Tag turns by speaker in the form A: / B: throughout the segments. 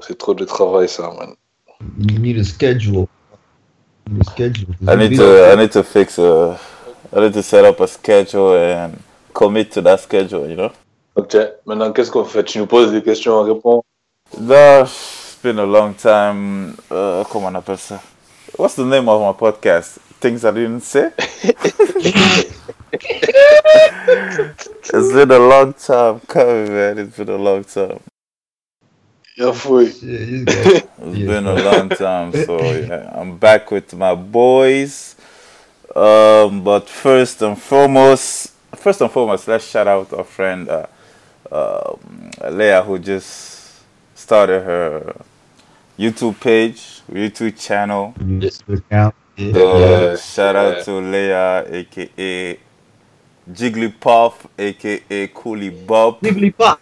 A: c'est trop de travail, ça, man.
B: You need a schedule. You need a schedule.
C: I need to I need to fix a I need to set up a schedule and commit to that schedule, you know?
A: Ok, maintenant, qu'est-ce qu'on fait? Tu nous poses des questions, on répond
C: No, it's been a long time. Uh, comment on appelle ça? What's the name of my podcast? Things I didn't say? it's been a long time coming, man. It's been a long time.
A: Yeah, fouille.
B: Shit, you got-
C: It's
B: Yeah.
C: been a long time, so yeah, I'm back with my boys. Um, but first and foremost, first and foremost, let's shout out our friend uh, um, Leah, who just started her YouTube page, YouTube channel.
B: Yes. Account. Yeah.
C: So
A: Yeah,
C: shout
A: yeah.
C: out to Leah, aka Jigglypuff, aka Coolie Bob,
B: Jigglypuff.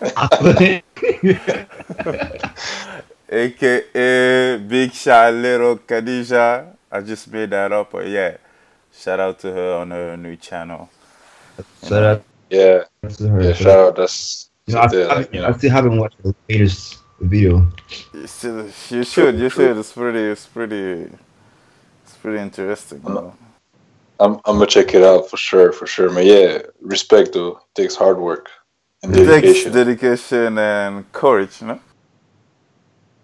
C: aka Big Shot Little Khadija. I just made that up, but yeah, shout out to her on her new channel.
B: Shout out
A: Yeah,
B: to her.
A: yeah, shout out. That's,
B: You know, I, I,
A: like, you
B: I still haven't watched the latest video.
C: You should, you should, you should. It's pretty, it's pretty, it's pretty interesting. You know?
A: I'm, I'm gonna check it out for sure, for sure. But yeah, respect though. takes hard work and
C: It takes
A: dedication.
C: dedication and courage, you know.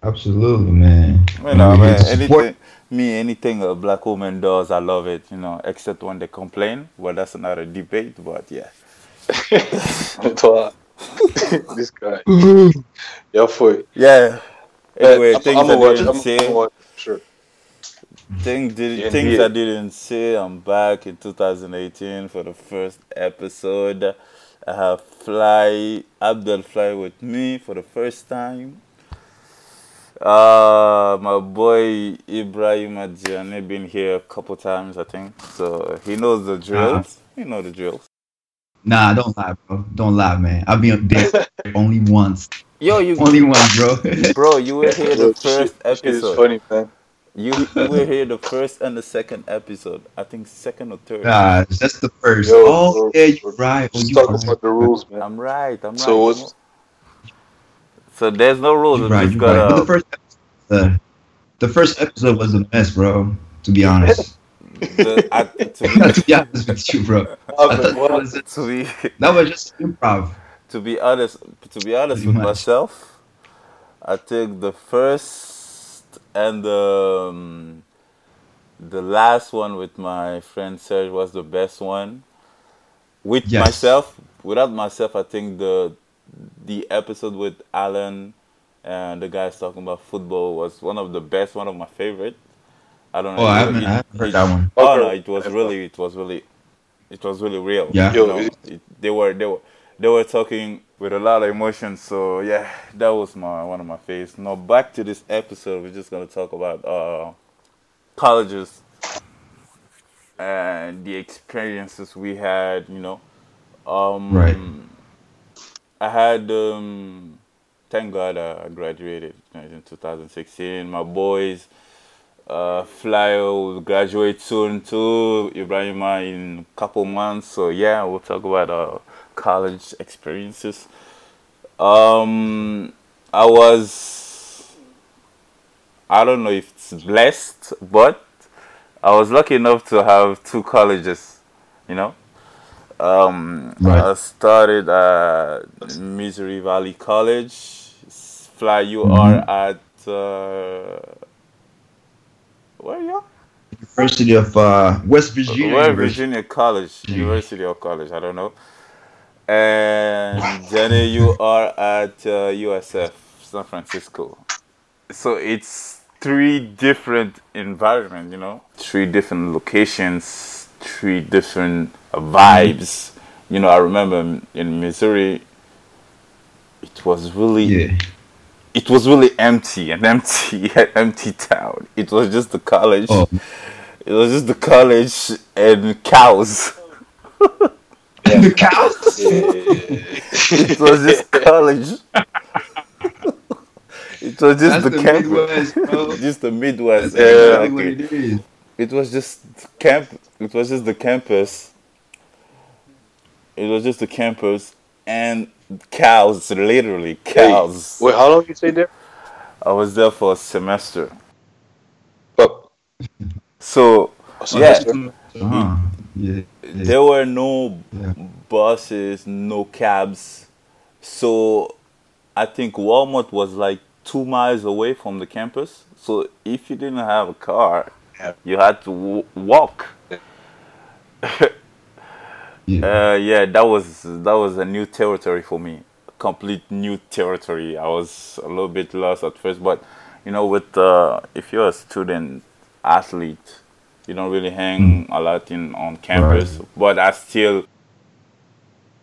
B: Absolutely, man.
C: You know,
B: We're here
C: man,
B: to support-
C: anything, me, anything a black woman does, I love it, you know, except when they complain. Well, that's another debate, but yeah.
A: This guy. Yeah, fouille.
C: Yeah. Anyway,
A: I'm,
C: things
A: I'm
C: I
A: watch. I'm,
C: say,
A: I'm gonna watch. Sure.
C: things, did,
A: Yeah,
C: things
A: yeah.
C: I didn't say, I'm back in 2018 for the first episode. I have Fly, Abdel Fly with me for the first time. Uh, my boy Ibrahim Adjane been here a couple times, I think. So he knows the drills. He know the drills.
B: Nah, don't lie, bro. Don't lie, man. I've been there only once.
C: Yo, you,
B: Only once, bro.
C: bro, you were here the first
A: shit- shit is
C: episode.
A: funny, man.
C: You, you were here the first and the second episode. I think second or third.
B: Nah, that's the first.
A: Yo,
B: oh,
A: bro,
B: yeah, you're right. Oh,
A: Just
B: you
A: talk
B: right.
A: about the rules, man.
C: I'm right. I'm right.
A: So what's
C: So there's no rules.
B: You're
C: we
B: right. You're right. But the
C: gotta.
B: first, episode, uh, the first episode was a mess, bro. To be honest.
C: the, I, to,
B: to be honest with you, bro. I thought that was,
C: to be
B: that was just improv.
C: to be honest, to be honest
B: Pretty
C: with
B: much.
C: myself, I think the first and the um, the last one with my friend Serge was the best one. With
B: Yes.
C: myself, without myself, I think the the episode with Alan and the guys talking about football was one of the best, one of my favorite. I don't know.
B: Oh, I
C: it-
B: haven't,
C: it-
B: I haven't heard that one.
C: Oh
A: Okay.
C: no, it was really, it was really, it was really real.
B: Yeah.
C: You know, it, they were, they were, they were talking with a lot of emotion. So yeah, that was my one of my favorites. Now back to this episode, we're just gonna talk about uh, colleges and the experiences we had. You know, um,
B: Right.
C: I had, um, thank God, uh, I graduated in 2016. My boys uh, Flyo will graduate soon too. Ibrahima in a couple months. So yeah, we'll talk about our college experiences. Um, I was, I don't know if it's blessed, but I was lucky enough to have two colleges. You know, um,
B: Right.
C: I started at Missouri Valley College. Fly, you are at. Uh, where are you?
B: University of uh, West Virginia. University.
C: Virginia College,
B: Mm.
C: University of College, I don't know. And Jenny, you are at uh, USF, San Francisco. So it's three different environments, you know, three different locations, three different vibes. You know, I remember in Missouri, it was really
B: Yeah.
C: it was really empty, an empty, an empty town. It was just the college.
B: Oh.
C: It was just the college and cows.
B: the cows.
C: It was just college. it was just
B: That's
C: the,
B: the
C: campus.
B: Midwest, bro.
C: just the Midwest.
B: That's exactly
C: exactly.
B: what it is.
C: It was just camp. It was just the campus. It was just the campus and cows, literally cows.
A: Wait, how long you stay there?
C: I was there for a semester.
A: But
C: So
A: so
C: Yeah.
B: Uh-huh. Yeah. Yeah.
C: there were no
B: Yeah.
C: buses, no cabs. So I think Walmart was like two miles away from the campus. So if you didn't have a car,
A: Yeah.
C: you had to w- walk.
B: Yeah.
C: Uh, yeah, that was that was a new territory for me, complete new territory. I was a little bit lost at first, but you know, with uh, if you're a student athlete, you don't really hang a lot in on campus. But I still,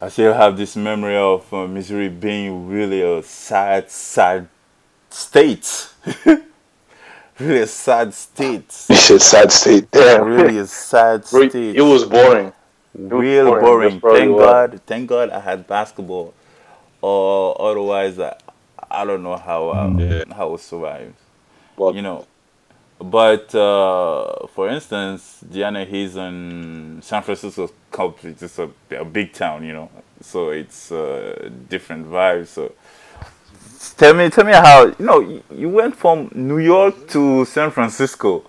C: I still have this memory of uh, Missouri being really a sad, sad state. really a sad state.
A: It's a sad state. Damn.
C: really a sad state
A: It was boring.
C: real
A: boring,
C: boring. Thank
A: why.
C: God, thank God I had basketball, or otherwise I, I don't know how I,
A: Yeah.
C: how I would survive.
A: Well,
C: You know, but uh, for instance, Diana, he's in San Francisco. Complete, it's a, a big town, you know, so it's a different vibe. So. Tell me, tell me how you know you- you went from New York to San Francisco.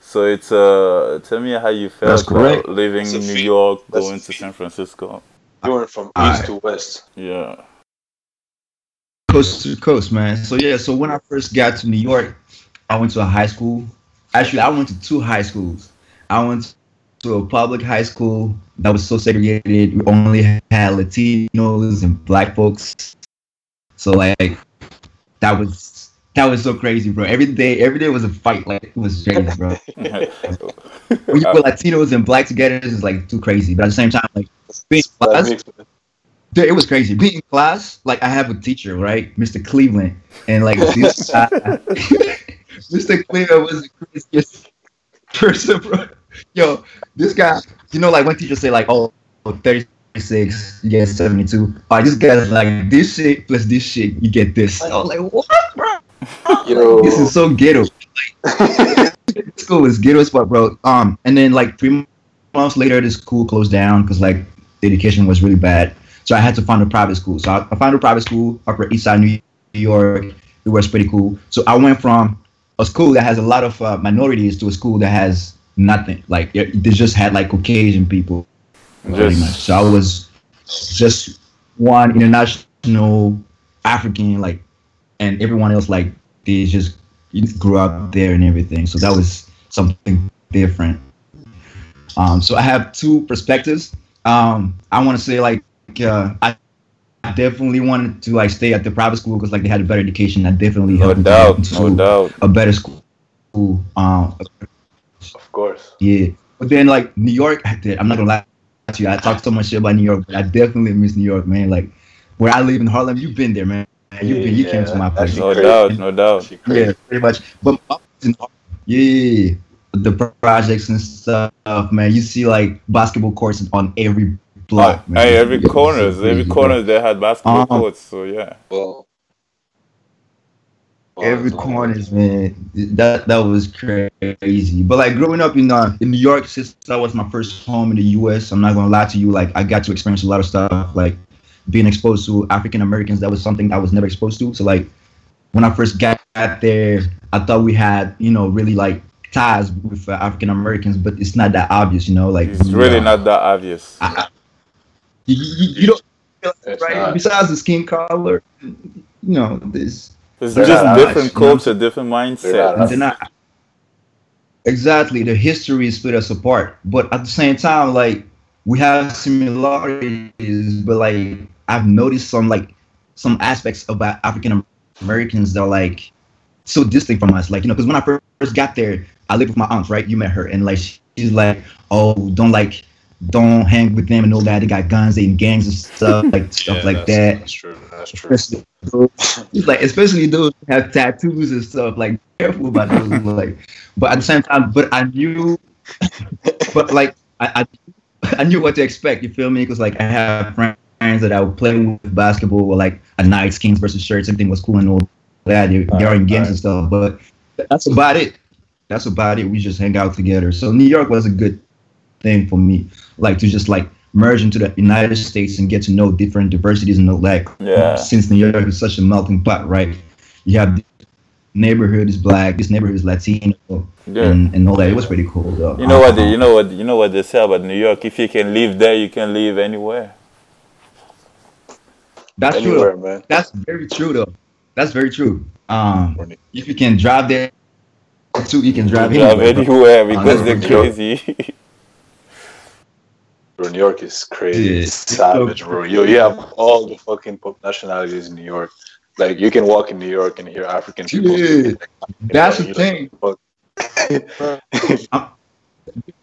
C: So it's uh, tell me how you
B: That's
C: felt
B: correct.
C: uh, living in New
A: feat.
C: York,
A: That's
C: going to. San Francisco.
A: you went from
B: Alright.
A: east to west.
C: Yeah.
B: coast to coast, man. So yeah, so when I first got to New York, I went to a high school. Actually, I went to two high schools. I went to a public high school that was so segregated. We only had Latinos and black folks. So like that was that was so crazy, bro. Every day, every day was a fight. Like it was crazy, bro. When you put Latinos and black together, it's like too crazy. But at the same time, like being class, Dude, it was crazy. Being in class, like I have a teacher, right, Mr. Cleveland, and like this guy, Mr. Cleveland was the craziest person, bro. Yo, this guy, you know, like when teachers say like, "Oh, 36, you get 72." Like this guy's like, "This shit plus this shit, you get this." I was like, "What, bro?
A: Yo.
B: This is so ghetto." This school was ghetto as fuck, bro. Um, and then like three months later, the school closed down because like the education was really bad. So I had to find a private school. So I, I found a private school Upper East Side, New York. It was pretty cool. So I went from a school that has a lot of uh, minorities to a school that has nothing. Like they just had like Caucasian people, pretty
C: Just-
B: much. So I was just one international African, like, and everyone else like they just grew up there and everything. So that was something different. Um, so I have two perspectives. Um, I want to say like uh, I definitely wanted to like stay at the private school because like they had a better education. I definitely
C: No
B: helped me
C: doubt,
B: get
C: no doubt.
B: a better school. Um,
A: Of course.
B: yeah, but then like New York, I did. I'm not gonna lie to you. I talked so much shit about New York, but I definitely miss New York, man. Like where I live in Harlem, you've been there, man. You've been, you came to my place.
C: No
A: crazy.
C: doubt, no doubt.
B: Yeah, pretty much. But yeah, the projects and stuff, man. You see like basketball courts on every block. man.
C: Hey, every
B: It's so
C: corners, every
B: crazy,
C: corner they had basketball
B: Uh-huh.
C: courts. So yeah.
A: Well, well,
B: Every
A: well,
B: corners, man. That that was crazy. But like growing up in uh, in New York, since that was my first home in the U.S., I'm not gonna lie to you. Like I got to experience a lot of stuff. Like being exposed to African Americans, that was something I was never exposed to. So like when I first got there, I thought we had you know really like ties with uh, African Americans, but it's not that obvious, you know. Like
C: It's really
B: uh,
C: not that obvious.
B: I- you, you, you don't
A: It's
B: right.
A: not.
B: Besides the skin color, you know this.
C: It's just different
B: honest, you know?
C: culture, different
A: They're
C: mindset.
B: They're not exactly the history split us apart, but at the same time, like we have similarities, but like I've noticed some like some aspects about African Americans that are like so distinct from us. Like you know, because when I first got there, I lived with my aunt, right? You met her, and like she's like, oh, don't like. Don't hang with them and all that. They got guns, they in gangs and stuff like stuff
A: Yeah,
B: like
A: that's-
B: that.
A: That's true. That's true.
B: Especially those, it's like especially those who have tattoos and stuff. Like careful about those. Like, but at the same time, but I knew, but like I, I, I knew what to expect. You feel me? Because like I have friends that I would play with basketball or like a Knights, Kings versus Shirts. Everything was cool and all that. They, they are in games and stuff. But that's about it. That's about it. We just hang out together. So New York was a good thing for me, like to just like merge into the United States and get to know different diversities and all that.
C: Yeah.
B: Since New York is such a melting pot, right? You have neighborhood is black, this neighborhood is Latino,
C: Yeah.
B: and, and all that. It was pretty cool though.
C: You know what? They,
B: Um,
C: you know what? You know what they say about New York. If you can live there, you can live anywhere.
B: That's
A: Anywhere,
B: true.
A: man.
B: That's very true though. That's very true. Um, if you can drive there, too, you can drive
C: Drive
B: anywhere.
C: anywhere because
B: Uh,
C: they're crazy.
A: Bro, New York is crazy. It's savage, bro. Yo, you have all the fucking nationalities in New York. Like you can walk in New York and hear African people.
B: Yeah. That's the thing.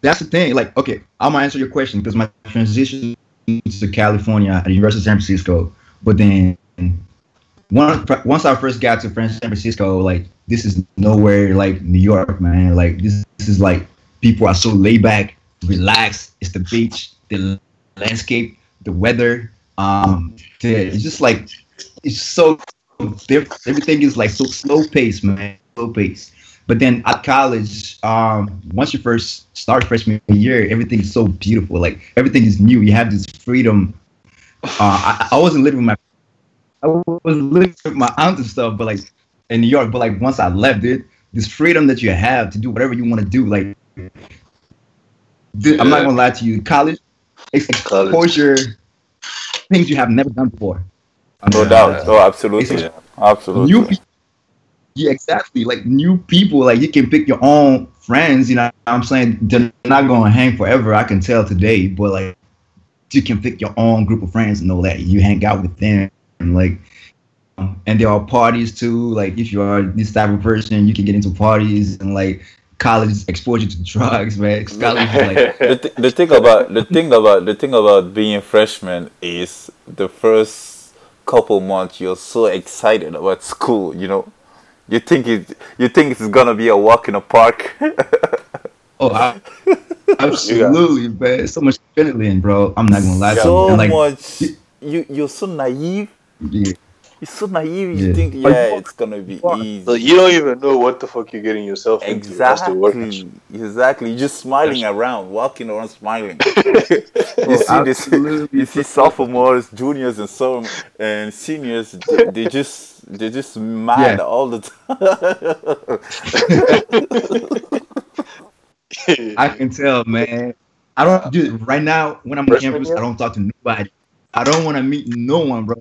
B: That's the thing. Like, okay, I'm gonna answer your question because my transition to California at the University of San Francisco, but then once once I first got to San Francisco, like this is nowhere like New York, man. Like this, this is like people are so laid back, relaxed. It's the beach, the landscape, the weather. Um, it's just like it's so different. Everything is like so slow paced, man. Slow paced. But then at college, um, once you first start freshman year, everything is so beautiful. Like everything is new. You have this freedom. Uh, I, I wasn't living with my, I was living with my aunt and stuff, but like in New York. But like once I left, it, this freedom that you have to do whatever you want to do. Like, dude, I'm not gonna lie to you. College. Exposure, things you have never done before.
C: No
B: Uh,
C: doubt. Oh, absolutely.
A: Yeah.
C: Absolutely.
B: new people. Yeah, exactly. Like new people, like you can pick your own friends. You know, what I'm saying they're not going to hang forever. I can tell today, but like you can pick your own group of friends and know that you hang out with them. And like, and there are parties too. Like if you are this type of person, you can get into parties and like college exposure to drugs, man. College like
C: the, th- the thing about the thing about the thing about being a freshman is the first couple months you're so excited about school you know you think it you think it's gonna be a walk in a park
B: oh, I, absolutely, man. So much adrenaline, bro. I'm not gonna lie to you.
C: so
B: like,
C: much you you're so naive
B: yeah.
C: You're so naive you
B: Yeah.
C: think yeah
B: you-
C: it's gonna be easy.
A: So you don't even know what the fuck you're getting yourself into. That's the worst.
C: exactly exactly you're just smiling around walking around smiling you see this you see sophomores, juniors, and so and seniors. They, they just they just mad
B: Yeah.
C: all the time.
B: I can tell, man. I don't do right now when I'm on campus. I don't talk to nobody. I don't want to meet no one, bro.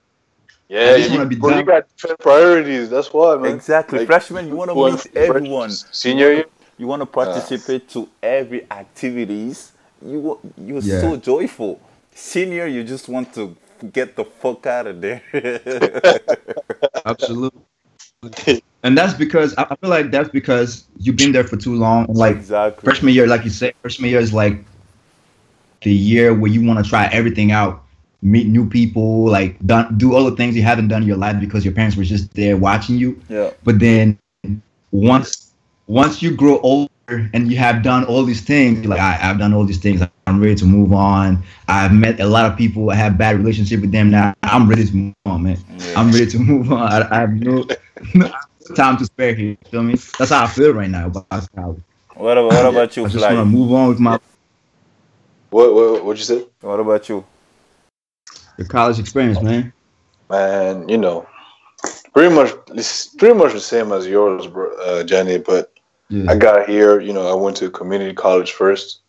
A: Yeah,
B: I just
A: you,
B: wanna be
A: bro, you got different priorities. That's why, man.
C: exactly,
A: Like,
C: freshman. You want to meet everyone.
A: Senior year,
C: You want to participate to every activities. You you're
B: Yeah.
C: so joyful. Senior, you just want to get the fuck out of there.
B: Absolutely. and that's because I I feel like that's because you've been there for too long. Like
C: exactly.
B: freshman year, like you said, freshman year is like the year where you want to try everything out, meet new people, like done, do all the things you haven't done in your life because your parents were just there watching you.
C: Yeah.
B: But then once once you grow older and you have done all these things, you're like I, I've done all these things. I'm ready to move on. I've met a lot of people. I have bad relationship with them now. I'm ready to move on, man.
C: Yeah.
B: I'm ready to move on. I, I have no, no time to spare here. You feel me? That's how I feel right now about college.
C: What about what about you,
B: I just want to move on with my
A: what what what you say?
C: What about you?
B: The college experience, man.
A: Man, you know, pretty much it's pretty much the same as yours, bro, uh, Jenny. But
B: Yeah.
A: I got here. You know, I went to community college first,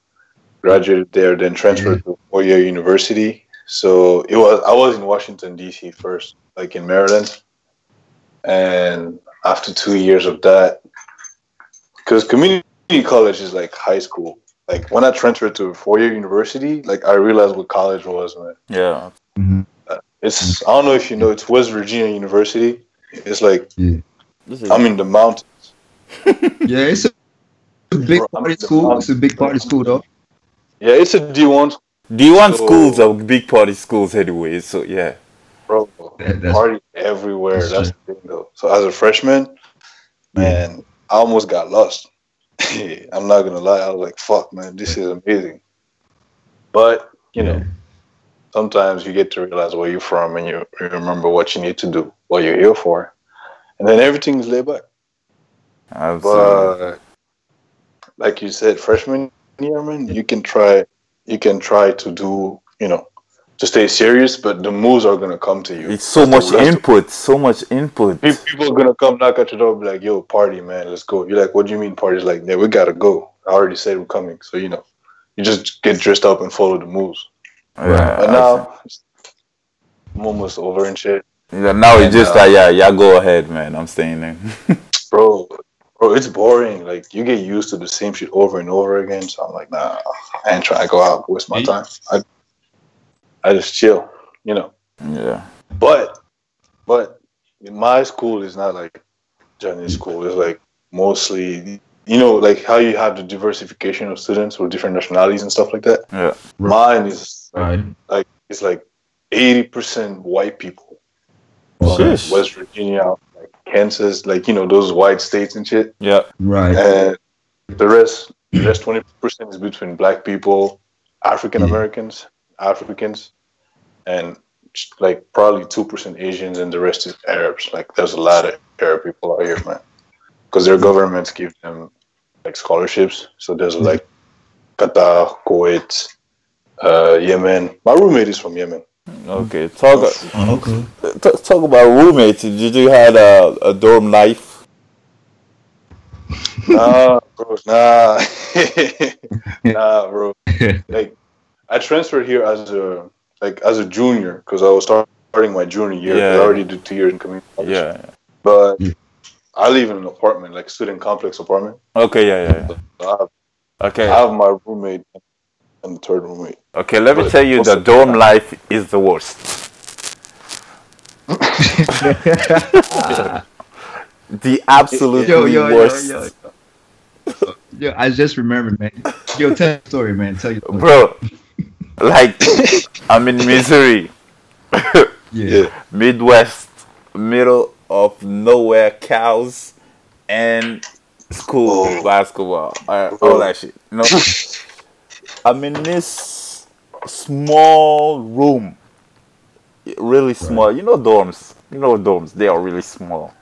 A: graduated there, then transferred to four year university. So it was I was in Washington D.C. first, like in Maryland, and after two years of that, because community college is like high school. Like when I transferred to four year university, like I realized what college was, man.
C: Yeah.
B: Mhm.
A: It's I don't know if you know it's West Virginia University. It's like
C: This is
A: I'm in the mountains.
B: Yeah, it's a big
A: Bro,
B: party school. It's a big party school, though.
A: Yeah, it's a D one
C: D1
A: So-
C: schools are big party schools anyway, so yeah.
A: bro.
B: That-
A: Party everywhere.
B: that's
A: That's the thing though. So as a freshman, man, I almost got lost. I'm not gonna lie. I was like, fuck man, this is amazing. But, you know, sometimes you get to realize where you're from and you, you remember what you need to do, what you're here for. And then everything's laid back.
C: Absolutely.
A: But like you said, freshman year, man, you can try you can try to do, you know, to stay serious, but the moves are gonna come to you.
C: It's so
A: The
C: much
A: rest of-
C: input, so much input.
A: People are gonna come knock at your door, be like, "Yo, party, man, let's go." You're like, "What do you mean party?" Like, "Yeah, we gotta go." I already said we're coming, so you know, you just get dressed up and follow the moves.
C: Yeah,
A: But now, I'm almost over and shit,
C: yeah, now it's just
A: uh,
C: like yeah, yeah, go ahead, man. I'm staying there.
A: bro. Bro, it's boring. Like you get used to the same shit over and over again. So I'm like, nah, I ain't trying to go out, waste my time. I, I just chill, you know.
C: yeah,
A: But, but my school is not like Chinese school. It's like mostly, you know, like how you have the diversification of students with different nationalities and stuff like that.
C: yeah.
A: Mine is like,
B: Right.
A: it's like eighty percent white people.
C: Sheesh.
A: West Virginia, like Kansas, like you know those white states and shit.
C: Yeah,
B: Right.
A: And the rest, the rest twenty percent is between black people, African Americans, Africans, and like probably two percent Asians, and the rest is Arabs. Like there's a lot of Arab people out here, man, because their governments give them like scholarships. So there's like Qatar, Kuwait, uh, Yemen. My roommate is from Yemen.
C: okay. Talk
B: Oh, okay.
C: t- talk about roommates. Did you had a, a dorm life?
A: Nah, bro, nah, nah, bro. Like, I transferred here as a like as a junior because I was starting my junior year.
C: Yeah.
A: I already did two years in community college.
C: Yeah.
A: but
B: hmm.
A: I live in an apartment, like student complex apartment.
C: Okay. Yeah. Yeah. yeah.
A: So I have,
C: Okay.
A: I have my roommate and the third roommate.
C: Okay. Let me
A: But
C: tell you, the
A: the-
C: dorm life is the worst. the absolutely
B: Yo, yo, yo,
C: worst,
B: yo, yo. Yo, I just remembered, man. Yo, tell the story, man. Tell you.
C: bro. Like I'm in Missouri,
B: Yeah.
C: Midwest, middle of nowhere, cows, and school
A: Oh.
C: basketball, uh, all that shit. You know, I'm in this small room, really small. You know dorms. You know dorms. They are really small.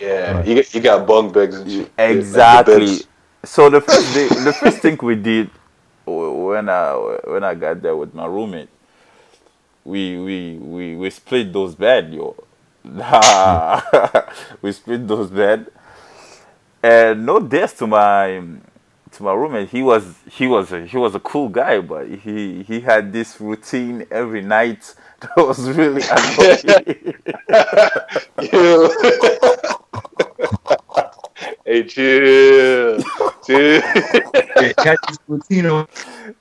A: Yeah,
B: Right.
A: you got, you got bunk beds and shit. Like the
C: Exactly.
A: beds.
C: So the first day, the first thing we did w- when I when I got there with my roommate, we we we we split those bed, yo. we split those bed, and no diss to my to my roommate. He was he was a, he was a cool guy, but he he had this routine every night that was really annoying.
A: Hey, chill, chill.
B: Latino.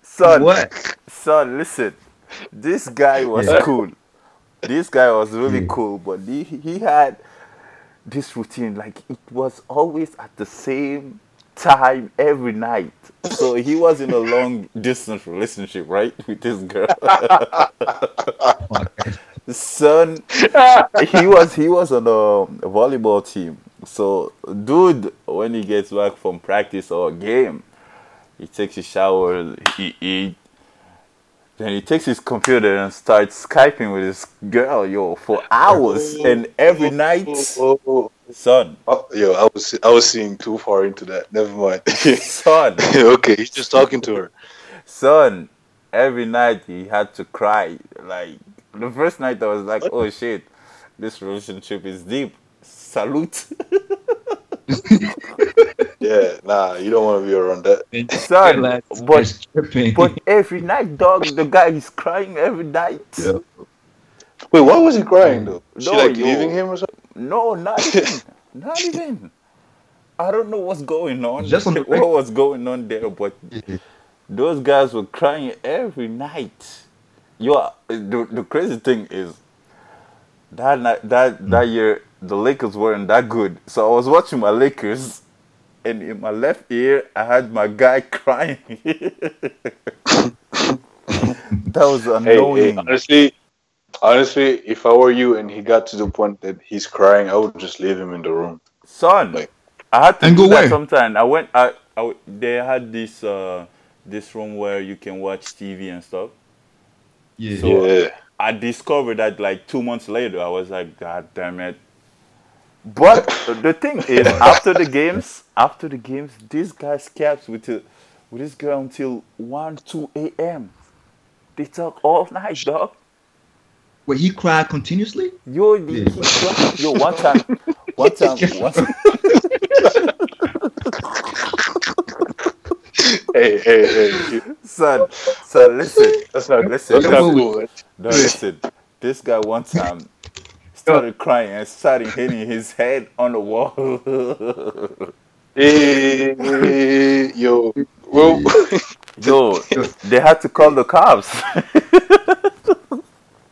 C: Son,
B: What?
C: son, listen. This guy was
B: Yeah.
C: cool. This guy was really
B: Yeah.
C: cool, but he, he had this routine. Like it was always at the same time every night. So he was in a long distance relationship, right, with this girl. Son, he was he was on a, volleyball team. So, dude, when he gets back from practice or game, he takes a shower, he eat, then he takes his computer and starts skyping with his girl, yo, for hours oh, and every oh, night.
A: Oh, oh,
C: Son,
A: oh. Yo, I was I was seeing too far into that. Never mind.
C: son,
A: okay, he's just talking to her.
C: son. Every night he had to cry. Like the first night, I was like, "Oh shit, this relationship is deep." Salute,
A: Yeah, nah, you don't want to be around that.
C: son. But but every night, dog, the guy is crying every night.
B: Yeah.
A: Wait, why was he crying though? Was she
C: No,
A: like
C: yo.
A: leaving him or something?
C: No, not even. not even. I don't know what's going on.
B: Just on the
C: what was going on there, but those guys were crying every night. Yo, the, the crazy thing is that night, that that year the Lakers weren't that good. So I was watching my Lakers, and in my left ear I had my guy crying. that was
A: Hey, hey,
C: annoying.
A: honestly, honestly, if I were you and he got to the point that he's crying, I would just leave him in the room.
C: Son,
A: Like-
C: I had to
B: And
C: do
B: go
C: that
B: where?
C: sometime. I went. I, I w- they had this uh this room where you can watch TV and stuff.
B: Yeah.
C: So-
A: yeah.
C: I discovered that like two months later. I was like, God damn it! But the thing is, after the games, after the games, these guys kept with the, with this girl until one, two a.m. They talk all night, dog.
B: Wait, he cried continuously?
C: Yo, the,
B: Yeah.
C: he cried. yo, one time, one time, one time.
A: Hey, hey, hey.
C: son, son, listen,
A: That's not,
C: Listen,
A: that's not
B: listen.
A: cool,
C: no, listen. This guy one time started crying and started hitting his head on the wall.
A: Hey, hey, yo. Well,
C: Yo, they had to call the cops.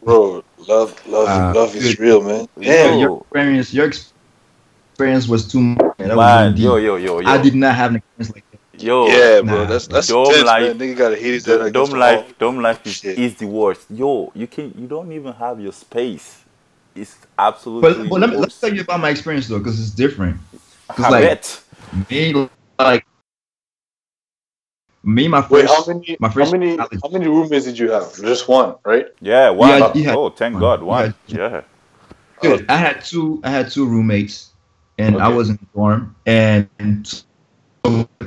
A: bro, love, love,
B: Uh,
A: love is real, man. Damn.
B: Your experience, your experience was too much. man.
C: Man, yo, yo, yo, yo.
B: I did not have an experience like that.
C: Yo,
A: Yeah, bro,
B: Nah.
A: that's that's
C: Dome
A: intense,
C: life.
A: man. Nigga gotta hate his head
C: Dome,
A: against
C: dome
A: the
C: life,
A: wall.
C: dome life is, is the worst. Yo, you can you don't even have your space. It's absolutely
B: But, but let me let's tell you about my experience though, because it's different. Cause
C: I
B: like
C: bet.
B: me, like me, my
A: Wait,
B: first,
A: how many,
B: my first
A: how many,
B: college-
A: how many roommates did you have? Just one, right?
C: Yeah, one.
B: had- you
C: oh, thank
B: one.
C: God,
B: You
C: one.
B: had-
C: Yeah.
B: Dude, I had two. I had two roommates, and I was in the dorm, and, and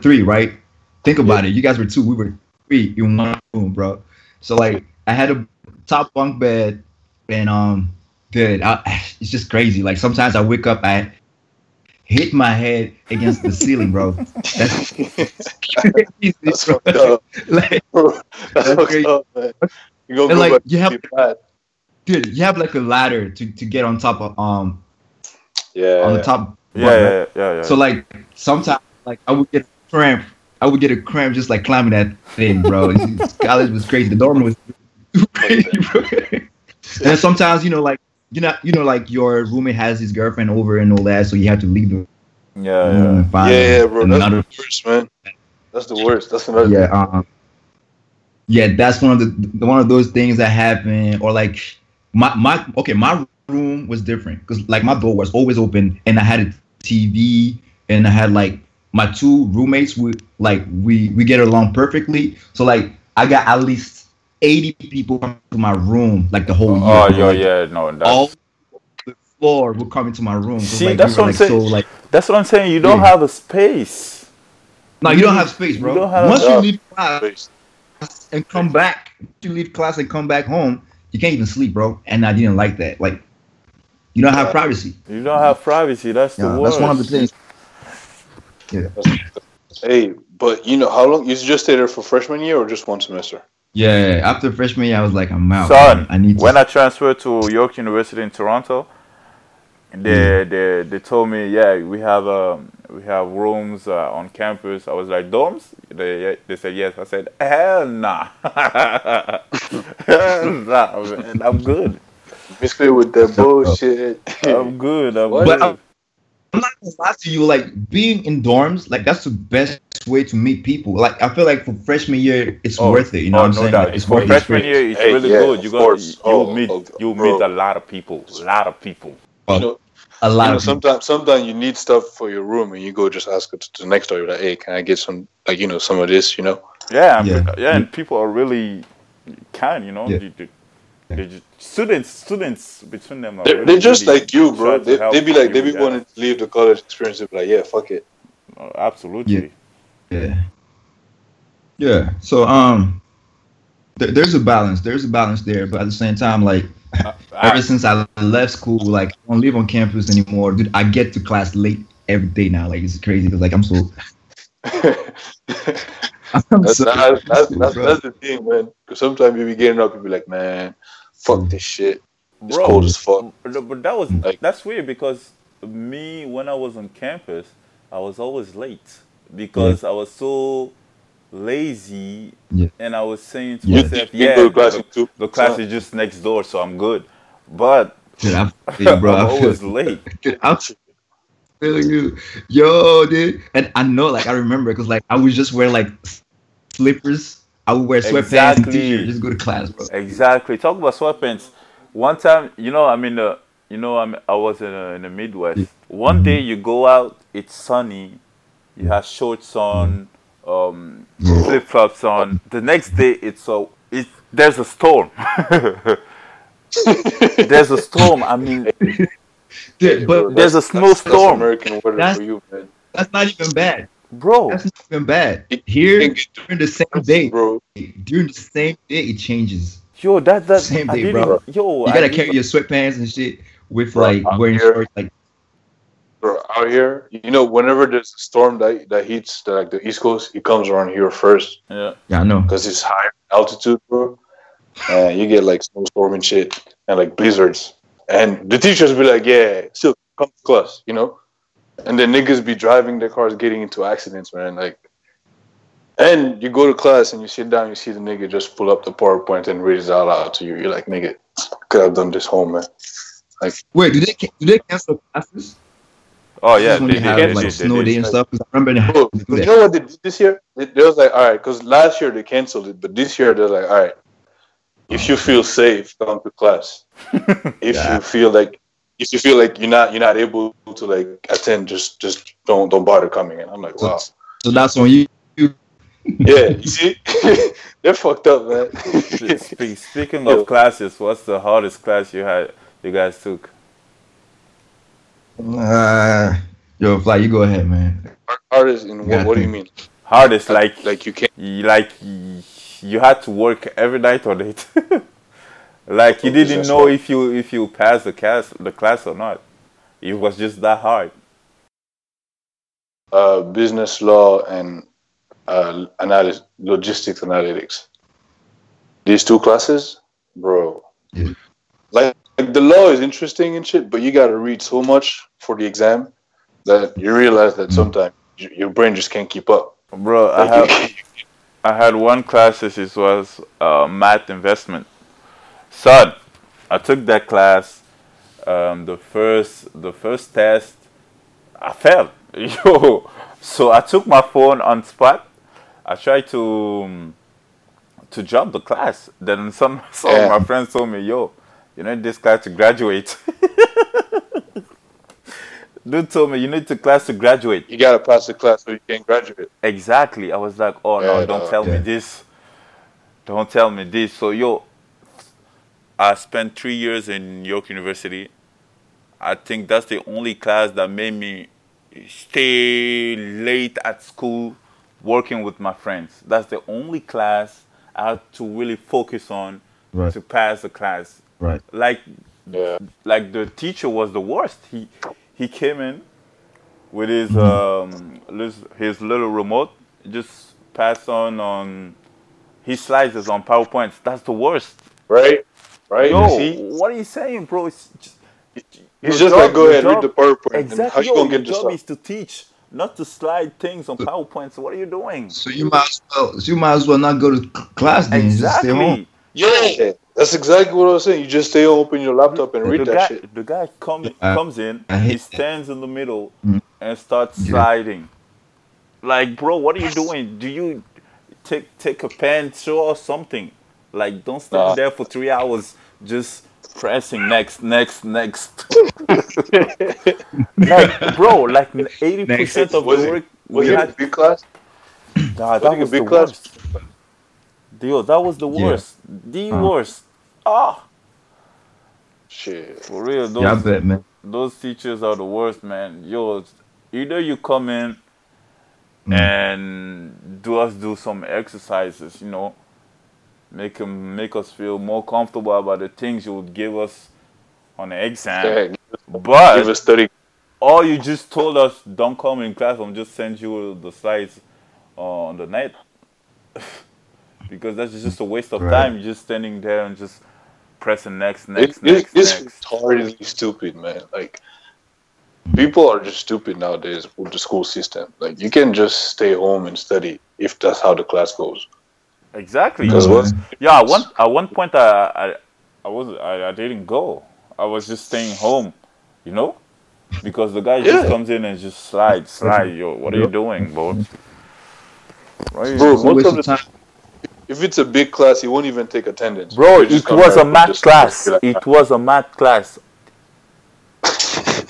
B: three. Right? Think about it. You guys were two. We were three in one room, bro. So like, I had a top bunk bed, and um, dude, I, it's just crazy. Like sometimes I wake up, I hit my head against the ceiling, bro. That's crazy,
A: That's
B: bro.
A: fucked up.
B: Like,
A: that's
B: That's crazy.
A: up, man. You gonna
B: And, like, you have-
A: to be bad.
B: dude, you have like a ladder to, to get on top of um
A: Yeah.
B: on the top.
C: Yeah,
B: bunk, right?
C: yeah, yeah, yeah.
B: So like sometimes like I would get a cramp. I would get a cramp just like climbing that thing, bro. It's- College was crazy. The dorm was crazy, bro. And sometimes you know like you know you know like your roommate has his girlfriend over and all that, so you have to leave the
C: yeah,
B: room
C: yeah.
B: and find
A: Yeah, yeah, bro. That's the worst, man. That's the worst. That's another.
B: Yeah, um, yeah, that's one of the, one of those things that happen. Or like my my okay, my room was different because like my door was always open and I had a TV and I had like my two roommates would like we we get along perfectly. So like I got at least eighty people come to my room like the whole oh, year.
C: Oh,
B: bro.
C: yeah,
B: Like,
C: yeah. No, that's
B: All the floor would come into my room.
C: See,
B: like,
C: that's
B: we were,
C: what I'm
B: like, so
C: saying.
B: like
C: that's what I'm saying. You don't
B: Yeah.
C: have a space.
B: no, you don't have space, bro.
C: You don't have
B: Once you leave class, and come back. You leave class and come back home. You can't even sleep, bro. And I didn't like that. Like, you don't have privacy.
C: You don't have privacy. That's the
B: Yeah,
C: worst.
B: that's one of the things. Yeah.
A: Hey, but you know how long? You just stayed there for freshman year or just one semester?
B: Yeah, after freshman year, I was like, I'm out.
C: Son,
B: man. I need to.
C: when I transferred to York University in Toronto, they they they told me, yeah, we have um we have rooms uh, on campus. I was like, dorms? They they said yes. I said, hell nah, hell nah, man. I'm good.
A: Mix it with that bullshit.
C: I'm good. I'm
A: What?
C: good.
B: But I'm not gonna lie to you. Like being in dorms, like that's the best way to meet people. Like I feel like for freshman year, it's
C: Oh,
B: worth it. You know
C: oh,
B: what I'm
C: no
B: saying?
C: doubt.
B: Like, it's
C: For
B: worth the
C: freshman
B: experience.
C: year, it's
A: Hey,
C: really
A: yeah,
C: good. You got you
A: Oh,
C: meet
A: oh,
C: you meet a lot of people. A lot of people.
A: Oh, you know,
B: A
A: you
B: lot
A: know
B: of people.
A: sometimes sometimes you need stuff for your room, and you go just ask it to the next door. You're like, hey, can I get some like you know some of this? You know.
C: Yeah, and-
B: Yeah.
C: yeah, and people are really kind, you know.
B: Yeah.
C: They, they, they students, students between them are
A: They're,
C: really,
A: they're just
C: really
A: like you, bro. They, they be like they be wanting to leave the college experience. They be like, yeah, fuck it.
C: Oh, absolutely.
B: Yeah. Yeah. Yeah. So um, there, there's a balance. There's a balance there, but at the same time, like
C: I-
B: ever since I left school, like I don't live on campus anymore, dude. I get to class late every day now. Like it's crazy because like I'm so. I'm
A: That's, that's, that's, that's, that's the thing, man. Because sometimes you be getting up and be like, man, fuck mm. this shit. It's
C: Bro,
A: cold as fuck.
C: But, but that was mm.
A: Like-
C: that's weird because me when I was on campus, I was always late because I was so lazy,
B: Yeah.
C: and I was saying to
B: Yeah.
C: myself,
A: You
C: "Yeah,
A: go to class
C: the, the class is just next door, so I'm good." But
B: Dude, I feel you, bro.
C: I'm always late.
B: dude, I feel you, yo, dude. And I know, like, I remember because like I would just wear like slippers. I would wear sweatpants and t-shirt, just go to class, bro.
C: Exactly. Talk about sweatpants. One time, you know, I'm in the, you know, I'm, I was in, a, in the Midwest. One day you go out, it's sunny, you have shorts on, um, flip flops on. The next day, it's so it there's a storm. there's a storm. I mean,
B: Dude, but
C: there's a
A: that's- that's-
C: snowstorm.
A: That's American weather
B: That's-
A: for you, man.
B: that's not even bad.
C: Bro,
B: That's not even bad. Here
A: it can get
B: during the same day,
A: bro.
B: during the same day, it changes.
C: Yo, that that
B: Same day, bro.
C: Yo,
B: You gotta
C: didn't-
B: carry your sweatpants and shit with
A: Bro,
B: like
A: out
B: wearing
A: here-
B: shorts. Like
A: Bro, out here, you know, whenever there's a storm that that heats the, like the East Coast, it comes around here first
C: Yeah.
B: yeah, I know.
A: because it's high altitude, bro. And you get like snowstorm and shit and like blizzards. And the teachers be like, "Yeah, still come to class," you know. And then niggas be driving their cars, getting into accidents, man. Like, and you go to class and you sit down, you see the nigga just pull up the PowerPoint and read it out loud to you. You're like, nigga, could have done this home, man.
B: Like, wait, do they do they cancel classes?
C: Oh yeah,
B: when
C: they
B: you have
C: They
B: like.
C: They
B: snow
C: did.
B: day and stuff. 'Cause I remember they
A: Bro,
B: had to do
A: you know what they did this year? They, they was like, all right, because last year they canceled it, but this year they're like, all right, if you feel safe, come to class. if
B: Yeah.
A: you feel like if you feel like you're not you're not able to like attend, just just don't don't bother coming in. I'm like, wow,
B: So that's on you.
A: yeah, you see, they're fucked up, man.
C: Speaking of classes, what's the hardest class you had? You guys took?
B: Uh, yo, fly, you go ahead, man.
A: Hardest in what, what do you mean?
C: Hardest, like
A: Like you can't.
C: like you had to work every night on it. Like you didn't know
A: law.
C: if you if you passed the class the class or not. It was just that hard.
A: uh, business law and uh, analysis, logistics analytics. These two classes, bro.
B: Yeah.
A: Like, like the law is interesting and shit, but you got to read so much for the exam that you realize that sometimes your brain just can't keep up.
C: Bro, I have I had one class this was uh, math investment. Son, I took that class. Um, the first the first test, I failed. Yo, so I took my phone on spot. I tried to um, to jump the class. Then some some
A: Yeah.
C: of my friends told me, "Yo, you need this class to graduate." Dude told me you need the class to graduate.
A: you got to pass the class so you can graduate.
C: Exactly. I was like, oh no, don't
A: no,
C: tell me this. Don't tell me this. So yo, I spent three years in York University. I think that's the only class that made me stay late at school working with my friends. That's the only class I had to really focus on
B: Right.
C: to pass the class.
B: Right.
C: Like
A: Yeah.
C: like the teacher was the worst. He he came in with his
B: Mm-hmm.
C: um his little remote, just passed on on his slides is on PowerPoint. That's the worst.
A: Right? Right?
C: Yo,
A: see?
C: what are you saying, bro? It's just,
A: He's
C: your
A: just like, go
C: your
A: ahead, read the PowerPoint. and How
C: exactly.
A: you going to
C: your
A: get this
C: job
A: up?
C: is to teach, not to slide things on PowerPoint. So what are you doing?
B: So you might as well, so you might as well not go to class then. Just stay home.
A: Yeah. That's exactly what I was saying. You just stay home, open your laptop, and read
C: the
A: that
C: guy,
A: shit.
C: the guy come,
B: I-
C: comes in,
B: I
C: he stands in the middle
B: Mm.
C: and starts
B: Yeah.
C: sliding. Like, bro, what are you doing? Do you take take a pencil or something? Like, don't stand
A: Nah.
C: there for three hours just pressing next, next, next. like, bro, like eighty percent of
A: Was
C: the
A: it-
C: work
A: Was
C: we
A: it a
C: had.
A: big class?
C: Nah,
A: was
C: that
A: it
C: was
A: big
C: the
A: class?
C: worst. Yo, that was the
B: Yeah.
C: worst. The
B: Uh.
C: worst. Ah,
A: Shit.
C: for real. Those,
B: Yeah, bet, man.
C: those teachers are the worst, man. Yo, either you come in
B: Mm.
C: and do us do some exercises, you know, make 'em- make us feel more comfortable about the things you would give us on the exam.
A: Yeah, give
C: But
A: us 30.
C: or you just told us don't come in class, I'm just send you the slides uh, on the net. because that's just a waste of
B: Right.
C: time. You're just standing there and just pressing next,
A: It,
C: next,
A: it,
C: next,
A: it's
C: next.
A: retardedly stupid, man. Like, people are just stupid nowadays with the school system. Like, you can just stay home and study if that's how the class goes.
C: Exactly.
A: Because
B: No,
A: what's.
C: Yeah, at one at one point I I, I was I, I didn't go. I was just staying home, you know, because the guy just comes in and just slide, slide. Yo, what are you doing, bro? What are
A: Bro, most
B: waste
A: of
B: of
A: the
B: time.
A: if it's a big class, he won't even take attendance.
C: Bro,
A: He'll just
C: it was a math class.
A: like,
C: It was a math class.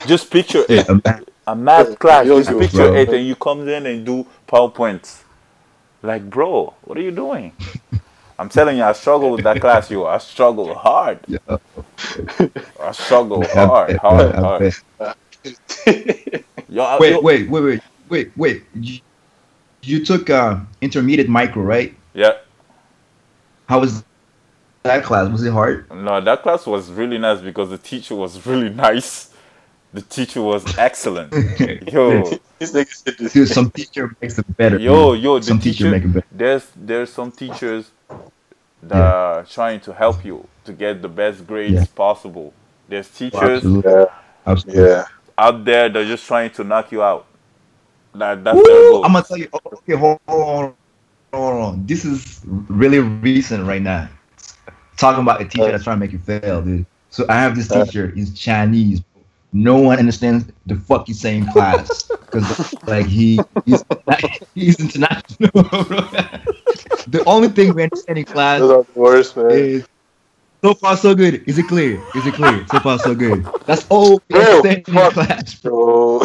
C: Just picture
B: Yeah,
C: it,
B: a math-
C: a math class.
A: you'll
C: Just
A: do,
C: picture
B: bro.
C: it, and you come in and do PowerPoints. Like, bro, what are you doing? I'm telling you, I struggle with that class, yo. I struggle hard.
B: yeah.
C: I struggle hard, hard, hard. Yo, I- yo-
B: Wait, wait, wait, wait, wait, wait. You, you took uh, intermediate micro, right?
C: Yeah.
B: How was that class? Was it hard?
C: No, that class was really nice because the teacher was really nice. The teacher was excellent. Yo,
A: This nigga said this.
B: Dude, some teacher makes it better.
C: yo,
B: man.
C: yo. The
B: some teacher
C: teacher,
B: make it better.
C: there's there's some teachers that
B: Yeah.
C: are trying to help you to get the best grades
B: Yeah.
C: possible. There's teachers
B: Absolutely.
A: Yeah,
B: Absolutely.
A: yeah.
C: out there that are just trying to knock you out. That that's their goal.
B: I'm gonna tell you. oh, Okay, hold on, hold on. This is really recent right now. Talking about a teacher that's trying to make you fail, dude. So I have this teacher. He's Chinese. No one understands the fuck he's saying class because like he he's he's international. the only thing we understand in class
A: Those are the worst, man.
B: is so far so good. Is it clear? Is it clear? So far so good. That's all we understand in class, bro.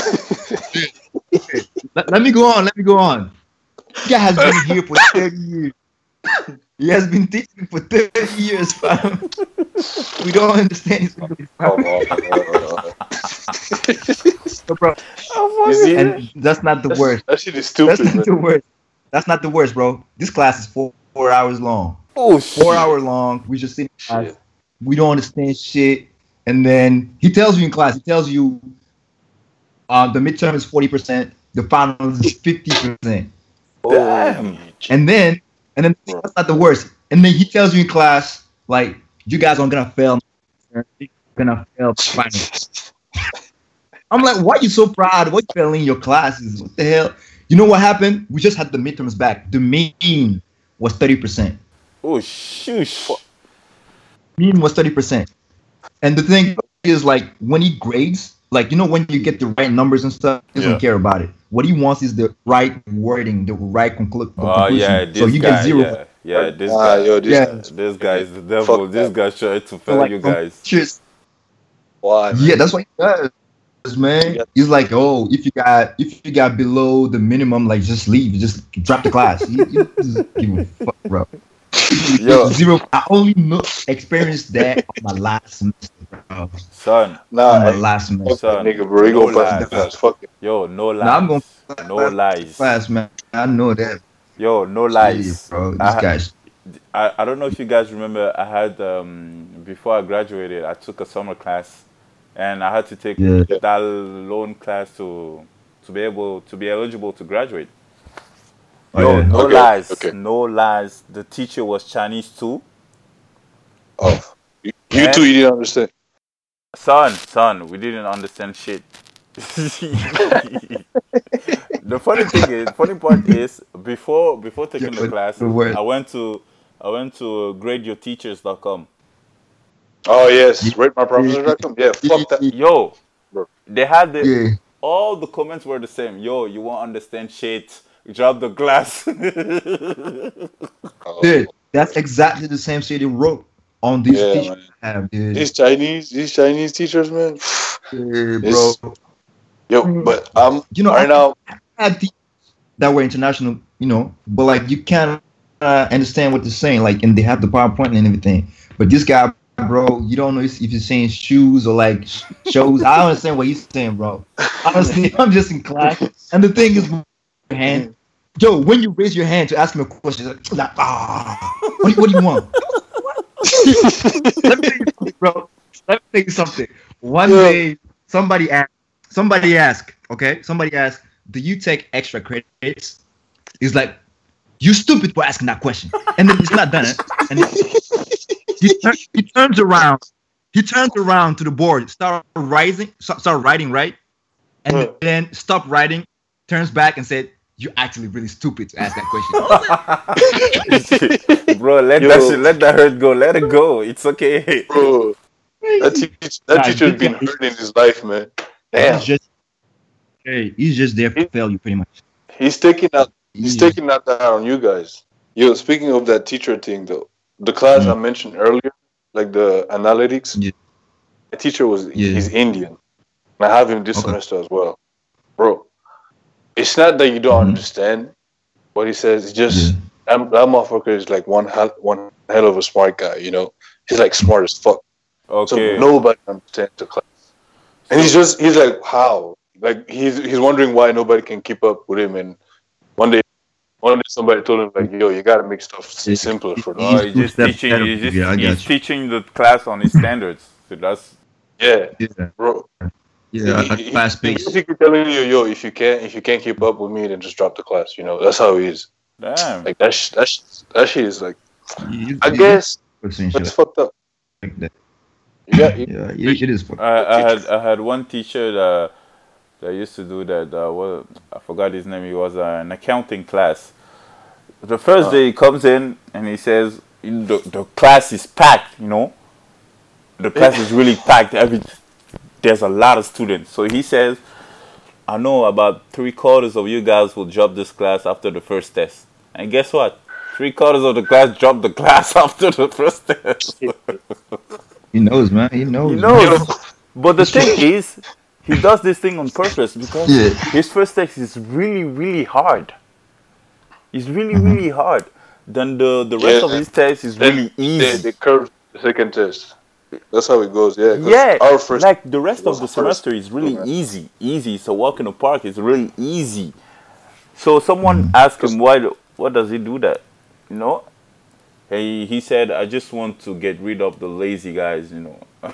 B: Let, let me go on. Let me go on. This guy has been here for 30 years. He has been teaching for 30 years, fam. We don't understand his English,
A: Come
B: fam.
A: on.
B: So, bro,
A: You
B: and that's not the
A: That's-
B: worst.
A: That shit is stupid.
B: That's not
A: man.
B: the worst. That's not the worst, bro. This class is four, four hours long.
C: oh shit.
B: Four hour long. We just sit in class.
A: Shit.
B: We don't understand shit. And then he tells you in class, he tells you uh, the midterm is 40%, the finals is 50%.
C: Damn.
B: And then, and then that's not the worst. And then he tells you in class, like, you guys aren't gonna fail. You're gonna fail finals. I'm like, why you so proud? Why you failing your classes? What the hell? You know what happened? We just had the midterms back. The mean was 30%.
C: Oh shush.
B: Mean was 30%. And the thing is, like, when he grades, like, you know, when you get the right numbers and stuff, he doesn't
A: Yeah.
B: care about it. What he wants is the right wording, the right conclu-
C: Oh
B: conclusion.
C: yeah, this
B: so you
C: guy.
B: get zero.
C: Yeah, yeah, this
A: Ah,
C: guy.
A: yo, this
B: Yeah.
C: This guy is the devil.
A: Fuck
C: This
A: that.
C: guy tried to
B: So,
C: fail
B: like,
C: you guys.
B: Just,
A: Why? man?
B: yeah, that's what he does, man.
A: Yeah.
B: He's like, oh, if you got if you got below the minimum, like just leave, just drop the class. you, he doesn't give a fuck, bro.
A: Yo.
B: Zero. I only know, experienced that on my last semester, bro.
C: Son,
A: Nah,
B: on my
A: hey,
B: last
A: fuck
B: semester.
A: that
C: Son,
A: nigga, bro. He
C: no
A: gonna
C: lies.
A: Fuck it.
C: yo, no lies.
B: Nah, I'm gonna-
C: no lies.
B: Class, man. I know that.
C: Yo, no
B: Shit,
C: lies.
B: bro. These
C: I-
B: guys.
C: I, I don't know if you guys remember I had um before I graduated I took a summer class and I had to take
B: Yeah.
C: that loan class to to be able to be eligible to graduate.
B: Oh,
C: Yo,
B: yeah.
C: no
A: Okay,
C: lies.
A: okay.
C: No lies. The teacher was Chinese too.
A: Oh, you, you
C: Man.
A: two, you didn't understand.
C: Son, son, we didn't understand shit. the funny thing is, funny part is, before before taking
B: Yeah,
C: the class,
B: the word-
C: I went to I went to gradeyourteachers.com.
A: Oh yes, rate my professor.com. Yeah, fuck that.
C: Yo, they had the
B: Yeah.
C: all the comments were the same. Yo, you won't understand shit. Drop the glass.
A: Oh,
B: Dude, that's exactly the same shit he wrote on these
A: Yeah,
B: teachers. Have, dude.
A: These Chinese, these Chinese teachers, man.
B: Yeah, bro.
A: It's- Yo, but I'm
B: You know,
A: right now.
B: I had teachers that were international, you know, but like you can't uh, understand what they're saying, like, and they have the PowerPoint and everything. But this guy, bro, you don't know if he's saying shoes or like sh- shows. I don't understand what he's saying, bro. Honestly, I'm just in class, and the thing is, your hand, yo, when you raise your hand to ask him a question, like, ah, what, what do you want? Let me tell you something, bro. Let me you something. One
A: Yeah.
B: day, somebody asked, somebody asked, okay, somebody asked, do you take extra credits? He's like, you stupid for asking that question. And then he's not done it. And he, tur- he turns around, he turns around to the board, start rising, start, start writing, right? And
A: Yeah.
B: then stop writing, turns back and said, you're actually really stupid to ask that question.
C: Bro, let
A: Yo.
C: that shit, let that hurt go. Let it go. It's okay.
A: Bro, that, teach, that
B: Nah,
A: teacher's
B: this
A: been hurt in his life, man. Damn,
B: He's just, hey, he's just there for failure, pretty much.
A: he's taking out he's
B: Yeah.
A: taking that down on you guys. Yo, speaking of that teacher thing though, the class
B: Mm.
A: I mentioned earlier, like the analytics,
B: Yeah.
A: the teacher was
B: Yeah.
A: he's Indian. And I have him this
B: Okay.
A: semester as well. Bro, it's not that you don't
B: Mhm.
A: understand what he says, it's just
B: Yeah.
A: that, that motherfucker is like one hell, one hell of a smart guy, you know? He's like smart as fuck. So
C: Okay.
A: nobody understands the class. And he's just he's like, how? Like he's he's wondering why nobody can keep up with him and one day one day somebody told him like, "Yo, you gotta make stuff s- simpler for them."
C: Oh, he's just teaching. He's just
B: you, I got
C: he's
B: you.
C: teaching the class on his standards. So that's
A: Yeah,
B: Yeah,
A: bro.
B: Yeah,
A: He- he-
B: fast
A: he
B: pace.
A: basically telling you, "Yo, if you can't, if you can't keep up with me, then just drop the class." You know, that's how he is.
C: damn.
A: Like that. Sh- that, sh- that shit is like.
B: You-
A: I
B: you-
A: guess
B: you- you-
A: it's fucked up.
B: like that.
A: Yeah, you-
B: Yeah, it, it is. fucked.
C: I, I had I had one teacher that, that used to do that. Uh, well, I forgot his name. He was uh, an accounting class. The first day he comes in and he says the the class is packed. You know, the class is really packed. Every there's a lot of students. So he says, I know about three quarters of you guys will drop this class after the first test. And guess what? Three quarters of the class dropped the class after the first test.
B: He knows, man. He knows.
C: He
B: man.
C: knows. But the thing is, he does this thing on purpose because
B: Yeah.
C: his first test is really, really hard. It's really,
B: Mm-hmm.
C: really hard. Then the, the rest of his test is really
A: They,
C: easy.
A: they curved the second test. That's how it goes. Yeah. 'cause
C: Yeah,
A: Our first.
C: like the rest of the
A: the first
C: semester is really
A: program.
C: easy. Easy. It's a walk in the park. It's really easy. So someone
B: Mm-hmm.
C: asked him why. What does he do that? You know. He he said, "I just want to get rid of the lazy guys." You know.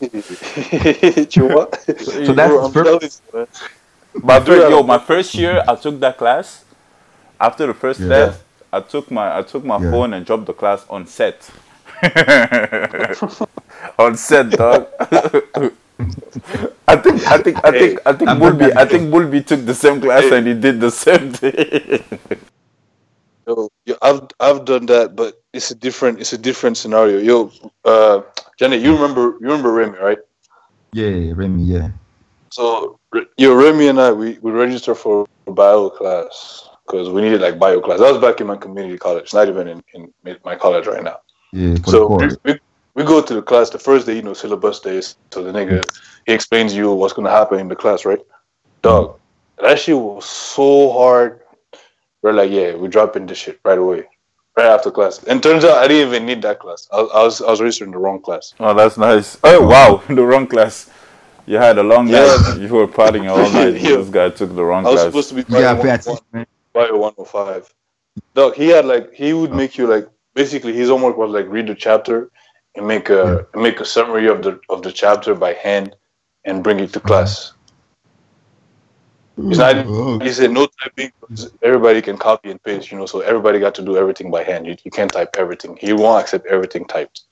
A: you what?
B: So that's
A: Bro, I'm
B: per-
A: jealous, man.
C: My first, yo, my first year, I took that class. After the first
B: Yeah.
C: test, I took my I took my
B: Yeah.
C: phone and dropped the class on set. on set, dog. I think I think I think I think
B: I've
C: Bulby I think Bulby took the same class
A: Hey.
C: and he did the same thing.
A: Yo, yo, I've I've done that, but it's a different it's a different scenario. Yo, uh, Janet, you remember you remember Remy, right?
B: Yeah, Remy. Yeah.
A: So, Re- yo, Remy and I we, we registered for bio class because we needed like bio class. That was back in my community college, not even in, in my college right now.
B: Yeah.
A: So we, we, we go to the class the first day, you know, syllabus days. So the nigga mm. he explains to you what's gonna happen in the class, right? Dog, mm. that shit was so hard. We're like, yeah, we're dropping this shit right away, right after class. And turns out I didn't even need that class. I, I was I was registered in the wrong class.
C: Oh, that's nice. Oh wow, the wrong class. You had a long
A: Yeah.
C: night. You were partying all night.
A: Yeah.
C: This guy took the wrong
A: I was
C: class.
A: supposed to be
B: You gotta pay
A: bio, oh
B: attention, man.
A: bio 105. Dog, he had like he would oh. make you like basically his homework was like read the chapter and make a make a summary of the of the chapter by hand and bring it to mm-hmm. class. It's not,
B: Oh,
A: he said no typing. because Everybody can copy and paste, you know. So everybody got to do everything by hand. You, you can't type everything. He won't accept everything typed.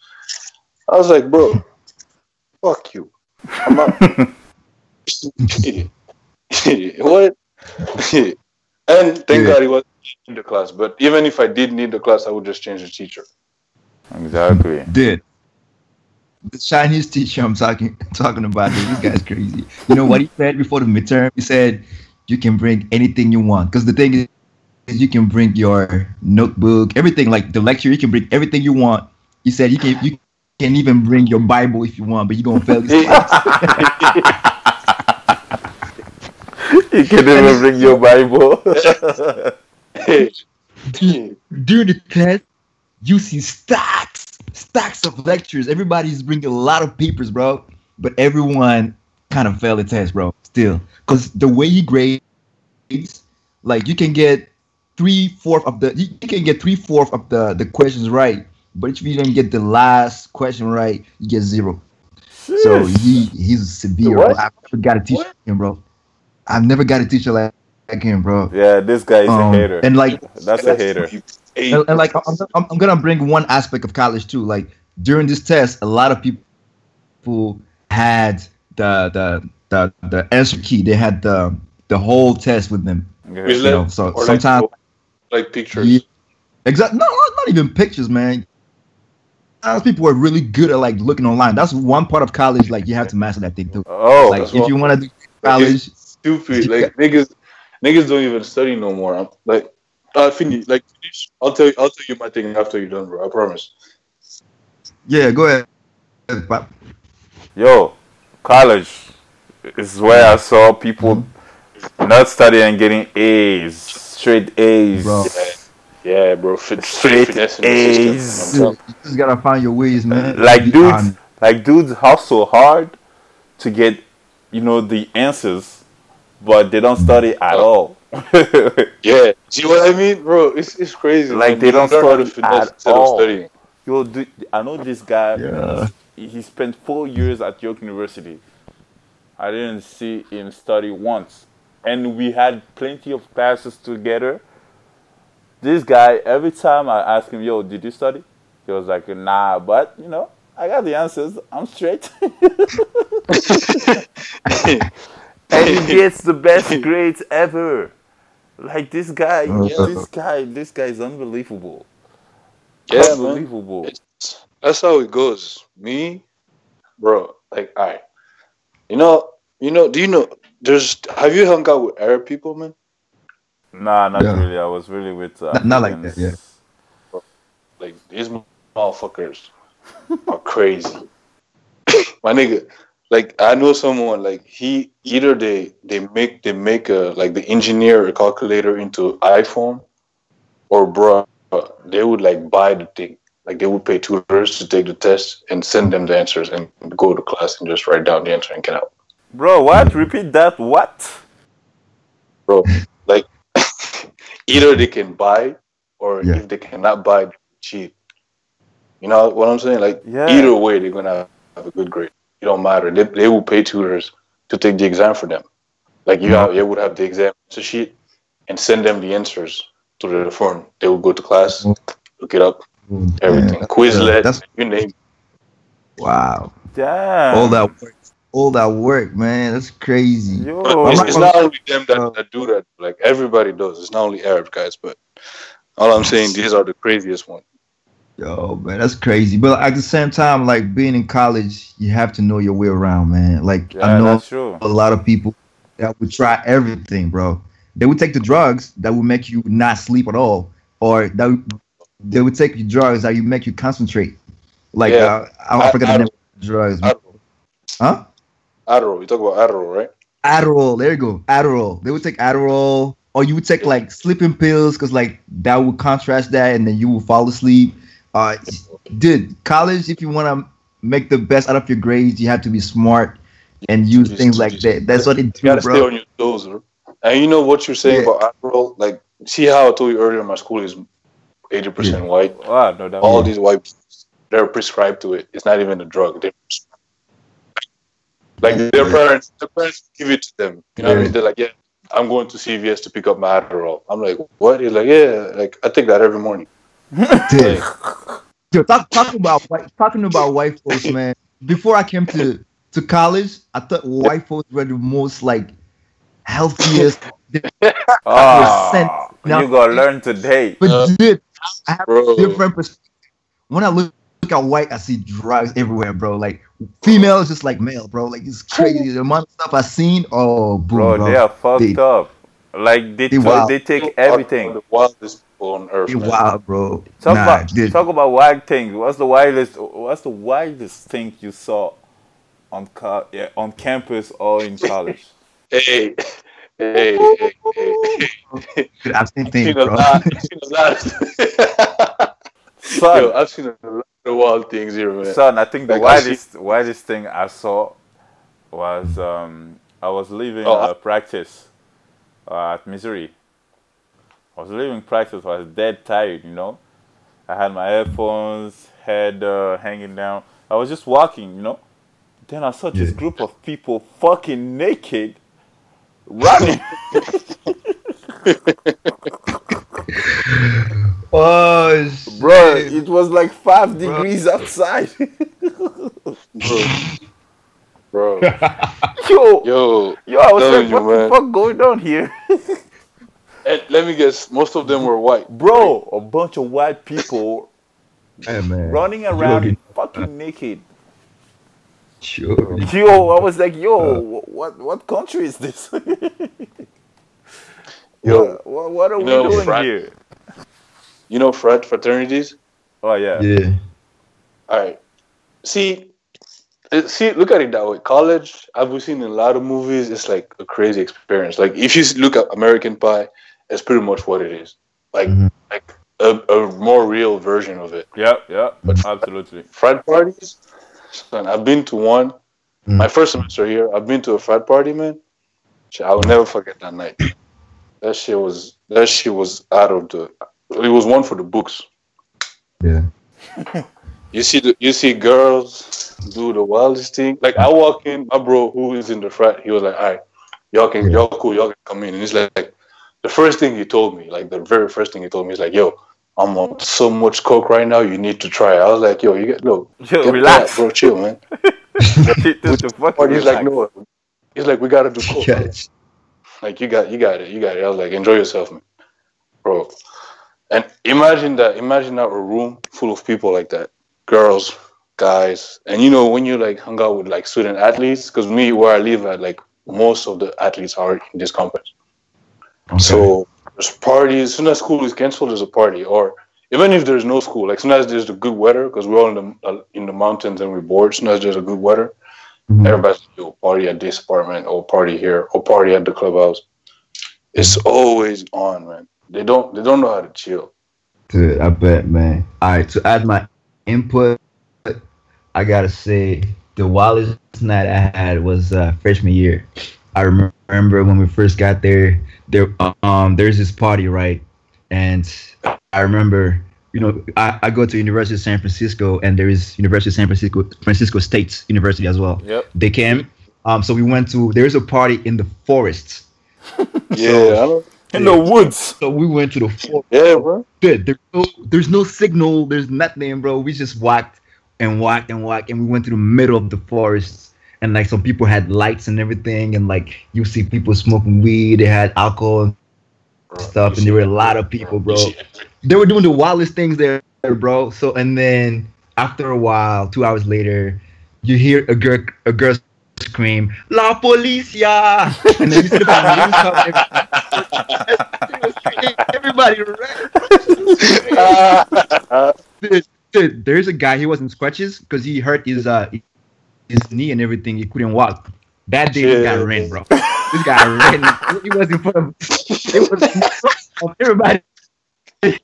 A: I was like, bro, fuck you. I'm not. what? and thank
B: Yeah.
A: God he was in the class. But even if I did need the class, I would just change the teacher.
C: Exactly.
B: Did. The Chinese teacher I'm talking talking about, dude, this guy's crazy. You know what he said before the midterm? He said you can bring anything you want. Because the thing is, you can bring your notebook, everything like the lecture. You can bring everything you want. He said you can you can even bring your Bible if you want, but you're gonna fail this class.
C: You can even bring your Bible.
B: During the class, you see stacks, stacks of lectures. Everybody's bringing a lot of papers, bro. But everyone kind of failed the test, bro. Still, because the way he grades, like you can get three fourth of the, you can get three fourth of the the questions right. But if you don't get the last question right, you get zero. So he he's severe.
A: What?
B: I've never got a teacher like him, bro. I've never got a teacher like, like him, bro.
C: yeah, this guy is
B: Um,
C: a hater.
B: And like
C: That's a hater.
B: And, and, like I'm, I'm, I'm gonna bring one aspect of college too. Like during this test, a lot of people who had the the the, the answer key. They had the the whole test with them.
C: Yeah.
B: You know, so
A: or
B: sometimes
A: like, like pictures.
B: yeah, exactly. No, not not even pictures, man. Sometimes people are really good at like looking online. That's one part of college. Like you have to master that thing too.
C: Oh,
B: Like if
A: what-
B: you want to do college,
A: stupid. Like niggas, niggas don't even study no more. I'm, like, I finish. Like, finish. I'll tell you. I'll tell you my thing after you're done, bro. I promise.
B: yeah, go ahead. Pop.
C: yo, college is where I saw people mm-hmm. not studying and getting A's, straight A's.
B: Bro.
A: Yeah, bro. Fit,
C: Straight
A: finessing the
C: A's.
A: system.
B: You just gotta find your ways, man.
C: Like dudes, like dudes hustle hard to get, you know, the answers, but they don't study mm. at all.
A: Yeah, see what I mean, bro? It's it's crazy.
C: Like,
A: man.
C: they don't
A: learn how to
C: study
A: finesse
C: at all.
A: studying.
C: Yo, do, I know this guy.
B: Yeah.
C: He, he spent four years at York University. I didn't see him study once, and we had plenty of classes together. This guy, every time I ask him, "Yo, did you study?" He was like, "Nah," but you know, I got the answers. I'm straight. and he gets the best grades ever. Like this guy,
B: Yeah.
C: this guy, this guy is unbelievable.
A: Yeah,
C: unbelievable.
A: It's, that's how it goes. Me, bro. Like, all right. You know, you know. Do you know? There's. Have you hung out with Arab people, man?
C: Nah, not
B: Yeah.
C: really. I was really with uh,
B: Not- not like that,
C: Africans.
A: Like these motherfuckers are crazy. My nigga, like I know someone like he either they they make they make a like the engineer a calculator into iPhone, or bro they would like buy the thing. Like they would pay tutors to take the test and send them the answers and go to class and just write down the answer and get out.
C: Bro, what? Repeat that. What?
A: Bro, like either they can buy or
B: Yeah.
A: if they cannot buy, they cheat. You know what I'm saying? Like
C: Yeah.
A: either way, they're gonna have a good grade. It don't matter. They, they will pay tutors to take the exam for them. Like you, have, you would have the exam answer sheet and send them the answers to the phone. They will go to class, mm. look it up, mm. everything,
B: Yeah,
A: Quizlet,
B: that's-
A: you name. it.
B: Wow.
C: Damn.
B: All that work. All that work, man. That's crazy.
C: Yo.
A: It's,
B: not
A: it's not only them that, that do that. Like everybody does. It's not only Arab guys, but all I'm saying, these are the craziest ones.
B: Yo, man, that's crazy. But at the same time, like being in college, you have to know your way around, man. Like
C: yeah,
B: I know a lot of people that would try everything, bro. They would take the drugs that would make you not sleep at all, or that would- they would take the drugs that you make you concentrate. Like
A: Yeah.
B: uh, I, I forgot the
A: Ad-
B: name of the drugs.
A: Adderall.
B: Huh?
A: Adderall. You talk about Adderall, right?
B: Adderall. There you go. Adderall. They would take Adderall, or you would take like sleeping pills because like that would contrast that, and then you will fall asleep. Uh, dude, college. If you want to make the best out of your grades, you have to be smart and use
A: Just-
B: things like
A: just-
B: that. That's what they
A: You
B: do,
A: gotta stay
B: bro.
A: on your toes, bro. And you know what you're saying
B: Yeah.
A: about Adderall? Like, see how I told you earlier, my school is 80% white.
C: Wow, no, that
A: All these white people, they're prescribed to it. It's not even a drug. They're like their parents, their parents give it to them. You know what I mean? They're like, yeah, I'm going to CVS to pick up my Adderall. I'm like, what? He's like, yeah, like I take that every morning.
B: Dude. Yo, talk, talking about white, talking about white folks, man. Before I came to to college, I thought white folks were the most like healthiest.
C: Ah,
B: Now-
C: you gotta learn today.
B: But
A: Uh,
B: dude, I have
A: bro.
B: a different perspective. When I look, look at white, I see drugs everywhere, bro. Like female is just like male, bro. Like it's crazy. The amount of stuff I've seen. Oh, boom,
C: Bro,
B: bro.
C: they are fucked
B: They-
C: up. Like they
B: they
C: took-
B: wild.
C: they take everything.
A: The wildest people on earth. Man.
B: wild, bro.
C: Talk
B: nah,
C: about
B: dude.
C: talk about wild things. What's the wildest? What's the wildest thing you saw on co- yeah, on campus or in college?
A: Hey, hey, hey, hey.
B: Dude, I've seen
A: I've
B: things,
A: seen a
B: bro.
A: lot. I've seen a lot.
C: Son,
A: Yo, I've seen a lot of wild things here, man.
C: son, I think the
A: Like, I see-
C: wildest wildest thing I saw was um, I was leaving
A: Oh,
C: uh, practice uh, at Missouri. I was leaving practice. I was dead tired, you know. I had my headphones, head uh, hanging down. I was just walking, you know. Then I saw this
B: Yeah.
C: group of people fucking naked running.
B: Oh,
C: Bro, it was like five degrees outside.
A: bro. bro.
C: yo,
A: Yo,
C: yo, I was
A: telling
C: like,
A: you,
C: what the
A: man.
C: fuck going on here?
A: And let me guess, most of them were white.
C: Bro, a bunch of white people
B: hey, man.
C: running around
B: Joking.
C: fucking naked.
B: Sure.
C: Yo, I was like, yo, wh- what what country is this?
A: Yo,
C: what, what are we
A: know,
C: doing
A: frat-
C: here?
A: you know frat fraternities?
C: Oh yeah.
B: Yeah.
A: All right. See, eh, see, look at it that way. College, I've seen in a lot of movies. It's like a crazy experience. Like if you look at American Pie, it's pretty much what it is. Like,
B: Mhm.
A: like a, a more real version of it.
C: Yeah, yeah, yep, absolutely.
A: Frat parties. Son, I've been to one.
B: Mm.
A: My first semester here, I've been to a frat party, man. I will never forget that night. that shit was that shit was out of the. It was one for the books.
B: Yeah.
A: You see the you see girls do the wildest thing. Like I walk in, my bro who is in the frat, he was like, "All right, y'all can y'all cool, y'all can come in." And he's like, like, the first thing he told me, like the very first thing he told me, is like, "Yo, I'm on so much coke right now, you need to try." I was like, "Yo, you get no,
C: Yo,
A: get
C: relax.
A: back, bro, chill, man."
C: the fuck
A: But he's like, "No," he's like, "We gotta do coke."
B: Yeah.
A: Like you got you got it, you got it. I was like, enjoy yourself, man. Bro. And imagine that imagine that a room full of people like that. Girls, guys. And you know, when you like hung out with like student athletes, because me where I live at, like most of the athletes are in this campus.
B: Okay.
A: So there's parties. As soon as school is canceled, there's a party. Or even if there's no school, like as soon as there's the good weather because we're all in the uh, in the mountains and we're bored. Sometimes there's a good weather.
B: Mhm.
A: Everybody's like, yo, party at this apartment or party here or party at the clubhouse. It's always on, man. They don't they don't know how to chill.
B: Dude, I bet, man. All right, to add my input, I gotta say the wildest night I had was uh, freshman year. I remember when we first got there. There, um, there's this party, right? And I remember, you know, I, I go to University of San Francisco, and there is University of San Francisco, Francisco State University as well.
C: Yep.
B: They came. Um, so we went to. There's a party in the forest.
A: Yeah, I don't,
C: In the woods.
B: So we went to the forest.
A: yeah, bro.
B: Dude, there's no, there's no signal. There's nothing, bro. We just walked and walked and walked, and we went to the middle of the forest. And like some people had lights and everything, and like you see people smoking weed. They had alcohol and
A: Bro,
B: stuff, and there were a lot of people, bro. They were doing the wildest things there, bro. So and then after a while, two hours later, you hear a girl a girl scream, "La policia!" And then you see the police. Everybody dude, dude, there's a guy. He was in scratches because he hurt his uh his knee and everything. He couldn't walk. That day, this guy
A: Yeah.
B: ran, bro. This guy ran. He was in front of. It was in front of everybody. I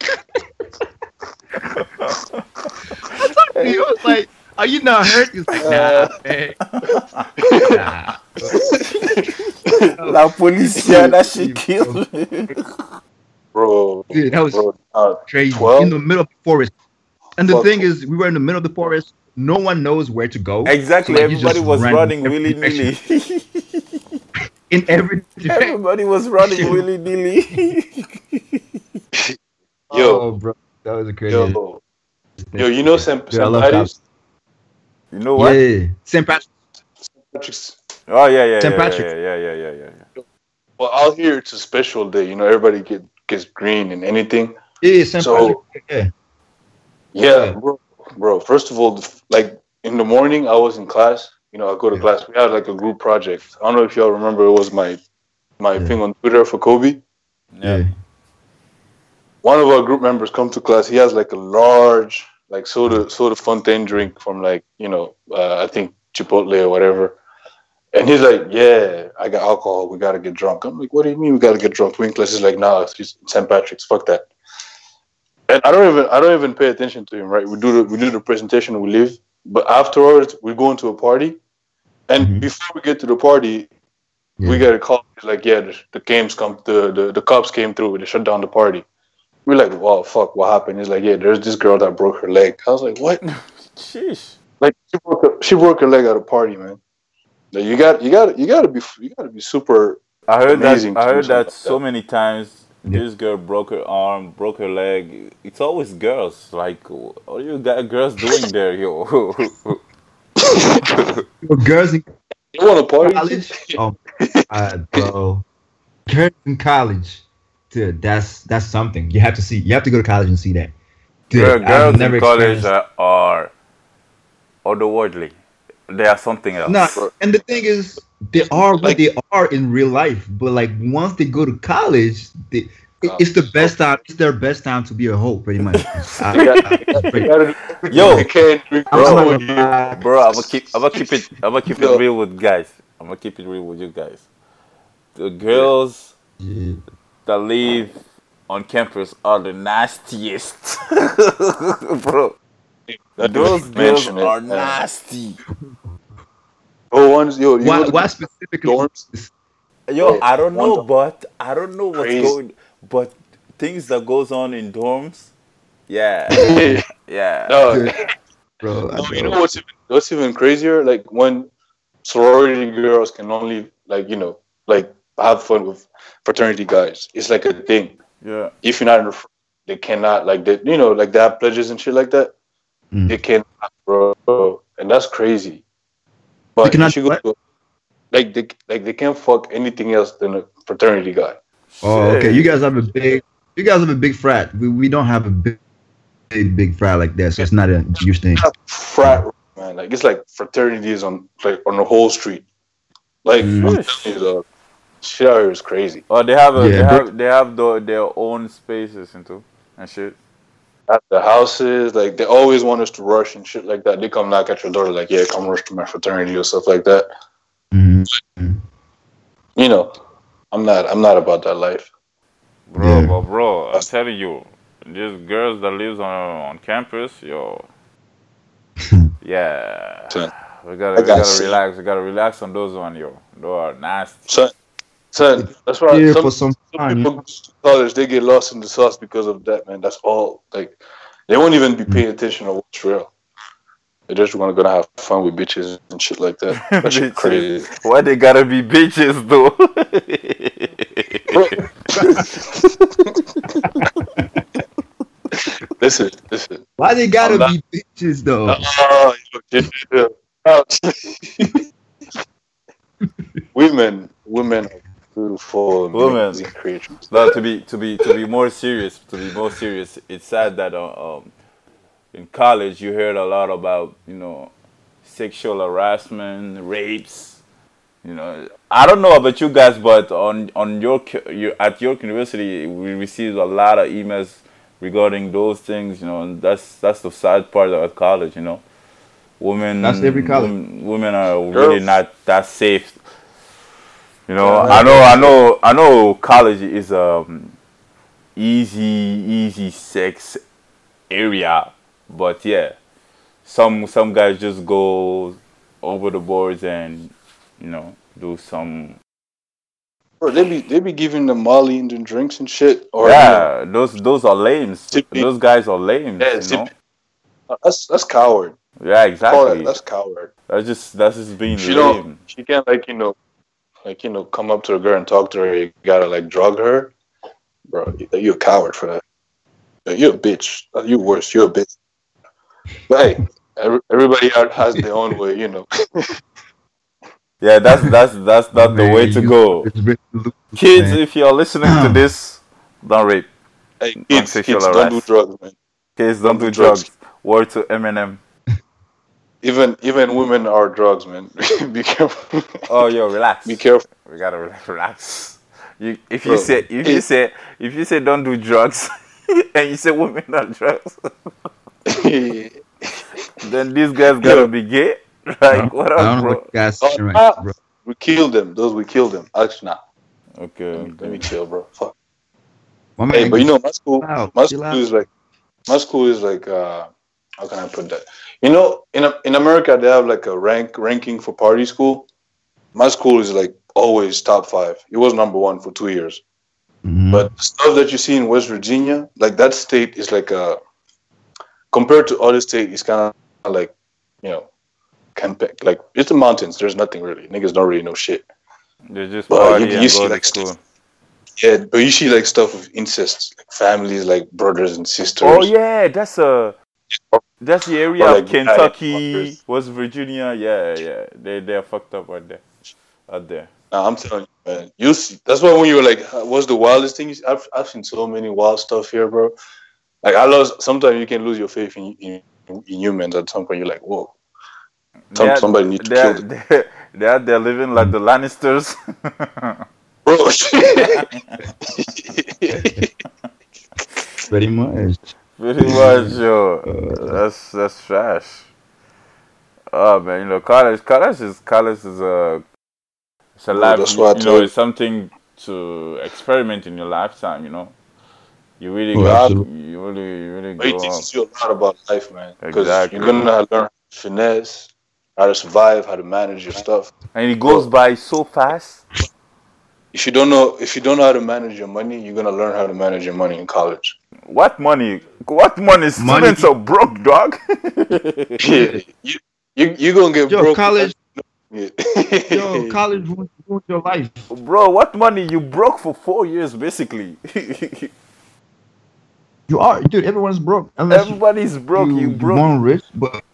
B: talked to him. I was like, "Are you not hurt?" He's like, "Nah, man. Nah."
C: La policia, that shit killed me.
A: bro,
B: Dude, that was
A: bro, uh,
B: crazy
A: 12?
B: in the middle of the forest. And the
A: Fuck.
B: thing is, we were in the middle of the forest. No one knows where to go.
C: Exactly.
B: So, like,
C: Everybody was
B: ran
C: running willy nilly.
B: in every direction.
C: Everybody was running willy nilly.
A: yo,
B: oh, bro, that was a crazy.
A: yo, yo, you know St.
B: Dude, I
A: St.
B: love
A: Patty's?
C: You know what?
B: Yeah, St. Patrick.
A: Patrick's-
C: Oh yeah, yeah,
B: St.
C: yeah, yeah,
B: Patrick's.
C: yeah, yeah, yeah, yeah, yeah.
A: Well, out here it's a special day. You know, everybody get gets green and anything.
B: Yeah, St.
A: So-
B: Patrick. Yeah.
A: Yeah,
B: Yeah.
A: bro, bro. First of all, like in the morning, I was in class. You know, I go to
B: Yeah.
A: class. We had like a group project. I don't know if y'all remember. It was my my
B: Yeah.
A: thing on Twitter for Kobe.
B: Yeah.
A: One of our group members come to class. He has like a large like soda soda fontaine drink from like you know uh, I think Chipotle or whatever. And he's like, "Yeah, I got alcohol. We gotta get drunk." I'm like, "What do you mean we gotta get drunk?" Winkless is like, "Nah, it's St. Patrick's. Fuck that." And I don't even I don't even pay attention to him. Right? We do the we do the presentation. We leave, but afterwards we go into a party, and
B: Mhm.
A: before we get to the party, we
B: Yeah.
A: get a call. It's like, "Yeah, the, the games come. The, the the cops came through. They shut down the party." We're like, "Wow, fuck, what happened?" He's like, "Yeah, there's this girl that broke her leg." I was like, "What?"
C: Sheesh.
A: Like she broke her, she broke her leg at a party, man. Like, you got you got you got to be you got to be super.
C: I heard
A: Amazing
C: that. I heard that
A: something
C: so
A: like
C: many times.
B: Yeah.
C: This girl broke her arm, broke her leg. It's always girls. Like, what are you got girls doing there, yo?
B: Well, girls in
A: You want to party?
B: college? Oh, God, bro. Girls in college, dude. That's that's something. You have to see. You have to go to college and see that. Dude,
C: Girl,
B: I've
C: girls
B: never
C: in college
B: experienced-
C: are, are otherworldly. They are something else.
B: No, and the thing is, they are what
A: Like-
B: they are in real life. But like once they go to college, they, it- it's the best oh. time. It's their best time to be a hoe, pretty much. I-
A: You gotta- you gotta do everything
C: Yo.
A: you can drink
B: I'm
A: bro.
B: not gonna lie.
C: Bro, I'm gonna keep. I'm gonna keep it. I'm gonna keep it real with guys. I'm gonna keep it real with you guys. The girls
B: Yeah.
C: that live on campus are the nastiest, bro.
A: That
C: Those
A: dude
C: girls
A: mentioned it,
C: are nasty.
A: Oh, ones yo, you
B: Why,
A: go
B: why specifically?
A: dorms?
C: Yo, I don't know,
A: one-
C: but I don't know what's
A: Crazy.
C: going. But things that goes on in dorms, yeah, yeah.
A: no,
B: Bro,
A: no, you
B: know.
A: know what's even, what's even crazier? Like when sorority girls can only like you know like have fun with fraternity guys. It's like a thing.
C: yeah.
A: If you're not in the, fr- they cannot like they you know like they have pledges and shit like that.
B: Mm.
A: They cannot, bro, and that's crazy. But
B: cannot
A: you should go, like they like they can't fuck anything else than a fraternity guy.
B: Oh, okay. You guys have a big, you guys have a big frat. We, we don't have a big, big, big frat like that, so it's not a huge thing.
A: frat man. Like it's like fraternities on like on the whole street. Like
B: Mm.
A: I'm telling you, the shit out here is crazy.
C: Oh, they have a, they
B: Yeah, bro.
C: have they have the, their own spaces and too and shit.
A: At the houses, like they always want us to rush and shit like that. They come knock at your door, like, yeah, come rush to my fraternity or stuff like that.
B: Mhm.
A: You know, I'm not I'm not about that life.
C: Bro,
B: Yeah.
C: but bro, I'm telling you, these girls that lives on on campus, yo, yeah, we gotta
A: I
C: we
A: got
C: gotta relax. We gotta relax on those one, yo. Those are nasty.
A: son, son that's why
B: Here
A: some,
B: for some
A: some people go to college they get lost in the sauce because of that, man. That's all. Like they won't even be mm. paying attention to what's real. They just want to gonna have fun with bitches and shit like that. That shit
C: Bitches.
A: crazy.
C: Why they gotta be bitches though?
A: listen, listen.
B: Why they gotta
A: I'm not-
B: be bitches though?
A: Yeah, yeah. Oh. women, women are beautiful. and
C: Women.
A: amazing creatures.
C: no, to be to be to be more serious, to be more serious, it's sad that uh, um, in college you heard a lot about you know sexual harassment, rapes. You know, I don't know about you guys, but on on your, cu- your at York University, we received a lot of emails regarding those things. You know, and that's that's the sad part of college. You know, women.
B: That's every college.
C: Women, women are really not that safe. You know,
A: Yeah.
C: I know, I know, I know. College is um easy, easy sex area, but yeah, some some guys just go over the boards and you know do some
A: Bro, they be they be giving them Molly and then drinks and shit. Or
C: yeah those those are lames
A: Tippy.
C: those guys are lames
A: Yeah,
C: you know
A: uh, that's that's coward.
C: yeah exactly
A: that, that's coward.
C: that's just that's just being
A: She
C: lame
A: don't. She can't like you know, like you know, come up to a girl and talk to her. You gotta like drug her, bro. you- You're a coward for that. You're a bitch. Uh, You worse. You're a bitch. But hey, everybody has their own way, you know.
C: yeah that's that's that's not the way to go
B: it's really loose,
C: kids if you're listening to this don't rape
A: Hey, kids, kids, don't do drugs, man.
C: kids don't
A: Don't
C: do
A: do drugs.
C: drugs word to Eminem
A: Even even women are drugs, man. Be careful.
C: oh yo relax
A: Be careful.
C: we gotta relax. You, if you
A: Bro,
C: say if you say if you say don't do drugs, and you say women are drugs, then these guys gotta
A: Yo.
C: be gay.
B: I
C: Like what
B: I
C: up, bro?
B: guys
A: Oh,
B: right
A: ah.
B: bro.
A: we killed them. Those we killed them. Actually, nah.
C: Okay,
A: Let me, let me chill, bro. Fuck.
B: My
A: Hey,
B: man
A: but you know, my school,
B: chill out,
A: my school is like, my school is like, uh, how can I put that? You know, in in America they have like a rank ranking for party school. My school is like always top five. It was number one for two years.
B: Mhm.
A: But the stuff that you see in West Virginia, like that state is like a compared to other states, it's kind of like you know, campaign like it's the mountains. There's nothing really. Niggas don't really know shit.
C: They just
A: Well,
C: party
A: you- you see, like,
C: school.
A: Yeah, but you see like stuff of incest, like families, like brothers and sisters.
C: Oh yeah, that's a that's the area
A: Or
C: of
A: like
C: Kentucky,
A: Butters.
C: West Virginia. Yeah, yeah, they they're fucked up right there, out there.
A: Nah, I'm telling you, man. You see, that's why when you were like, "What's the wildest thing?" I've I've seen so many wild stuff here, bro. Like I lost. Sometimes you can lose your faith in in, in humans. At some point, you're like, "Whoa." Some-
C: They're-
A: somebody need to
C: they're,
A: kill them.
C: They're, they're out there living like the Lannisters.
A: bro.
B: Pretty much.
C: Pretty much, yo. That's that's trash. Oh man, you know, college, college is college is a it's a life.
A: that's
C: You,
A: what
C: know, it's something to experiment in your lifetime. You know, you really
B: Oh,
C: go, you really, you really
A: But it
C: go.
A: teaches you a lot about life, man. Because
C: Exactly.
A: you're gonna learn finesse, how to survive, how to manage your stuff.
C: and it goes by so fast.
A: If you don't know if you don't know how to manage your money, you're gonna learn how to manage your money in college.
C: What money? What money?
B: Money.
C: Students are broke, dog.
A: Yeah, you you you gonna get
B: Yo,
A: broke.
B: college,
A: Yeah.
B: yo, college ruins, ruins your life.
C: Bro, what money? You broke for four years, basically.
B: You are, dude. Everyone's broke unless
C: Everybody's broke. You,
B: you,
C: broke.
B: born rich. But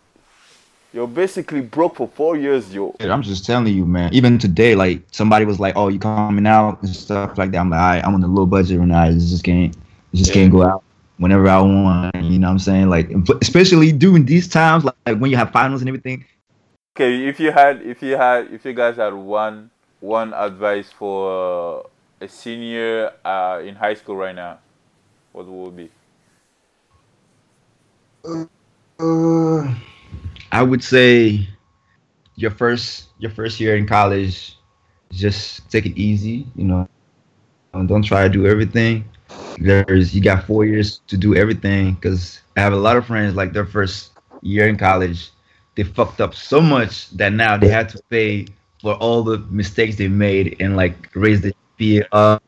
C: You're basically broke for four years, yo.
B: I'm just telling you, man. Even today, like somebody was like, "Oh, you coming out and stuff like that." I'm like, "All right, I'm on a low budget right now. I just can't, I just can't go out whenever I want." You know what I'm saying? Like, especially during these times, like, like when you have finals and everything.
C: Okay, if you had, if you had, if you guys had one, one advice for uh, a senior uh, in high school right now, what would it be?
B: Uh, I would say your first your first year in college, just take it easy. You know, don't try to do everything. There's you got four years to do everything. Because I have a lot of friends like their first year in college, they fucked up so much that now they had to pay for all the mistakes they made and like raise the fee up.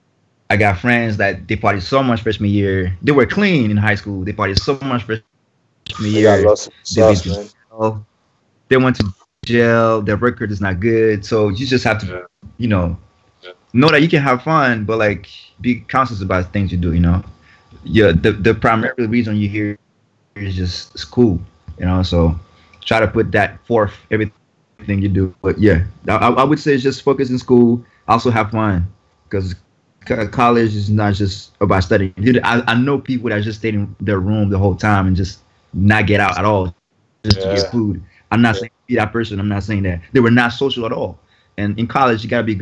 B: I got friends that they partied so much freshman year. They were clean in high school. They partied so much freshman year. They went
A: sauce, man.
B: Jail. They went to jail. Their record is not good. So you just have to,
A: Yeah.
B: you know,
A: Yeah.
B: know that you can have fun, but like be conscious about things you do. You know, yeah. The the primary reason you here is just school. You know, so try to put that forth everything you do. But yeah, I, I would say just focus in school. Also have fun because college is not just about studying. I, I know people that just stayed in their room the whole time and just not get out at all just to get food. I'm not
A: Yeah.
B: saying be that person. I'm not saying that they were not social at all. And in college, you gotta be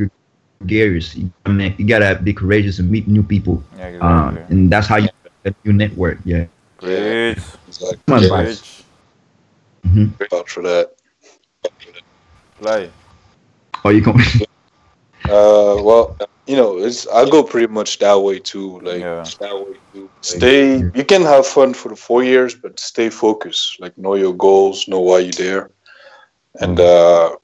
B: gregarious. You, I mean, you gotta be courageous and meet new people.
C: Yeah,
B: Uh,
C: exactly.
B: and that's how you get a new network. Yeah.
A: Yeah,
C: Great.
A: exactly.
B: Come on,
A: Yeah,
B: bye.
C: Great.
B: hmm
A: vouch for that.
C: Fly.
B: Oh, you can.
A: Uh, well, you know, it's I go pretty much that way too. Like
C: Yeah.
A: that way too. Stay. You can have fun for the four years, but stay focused. Like know your goals, know why you're there, and uh,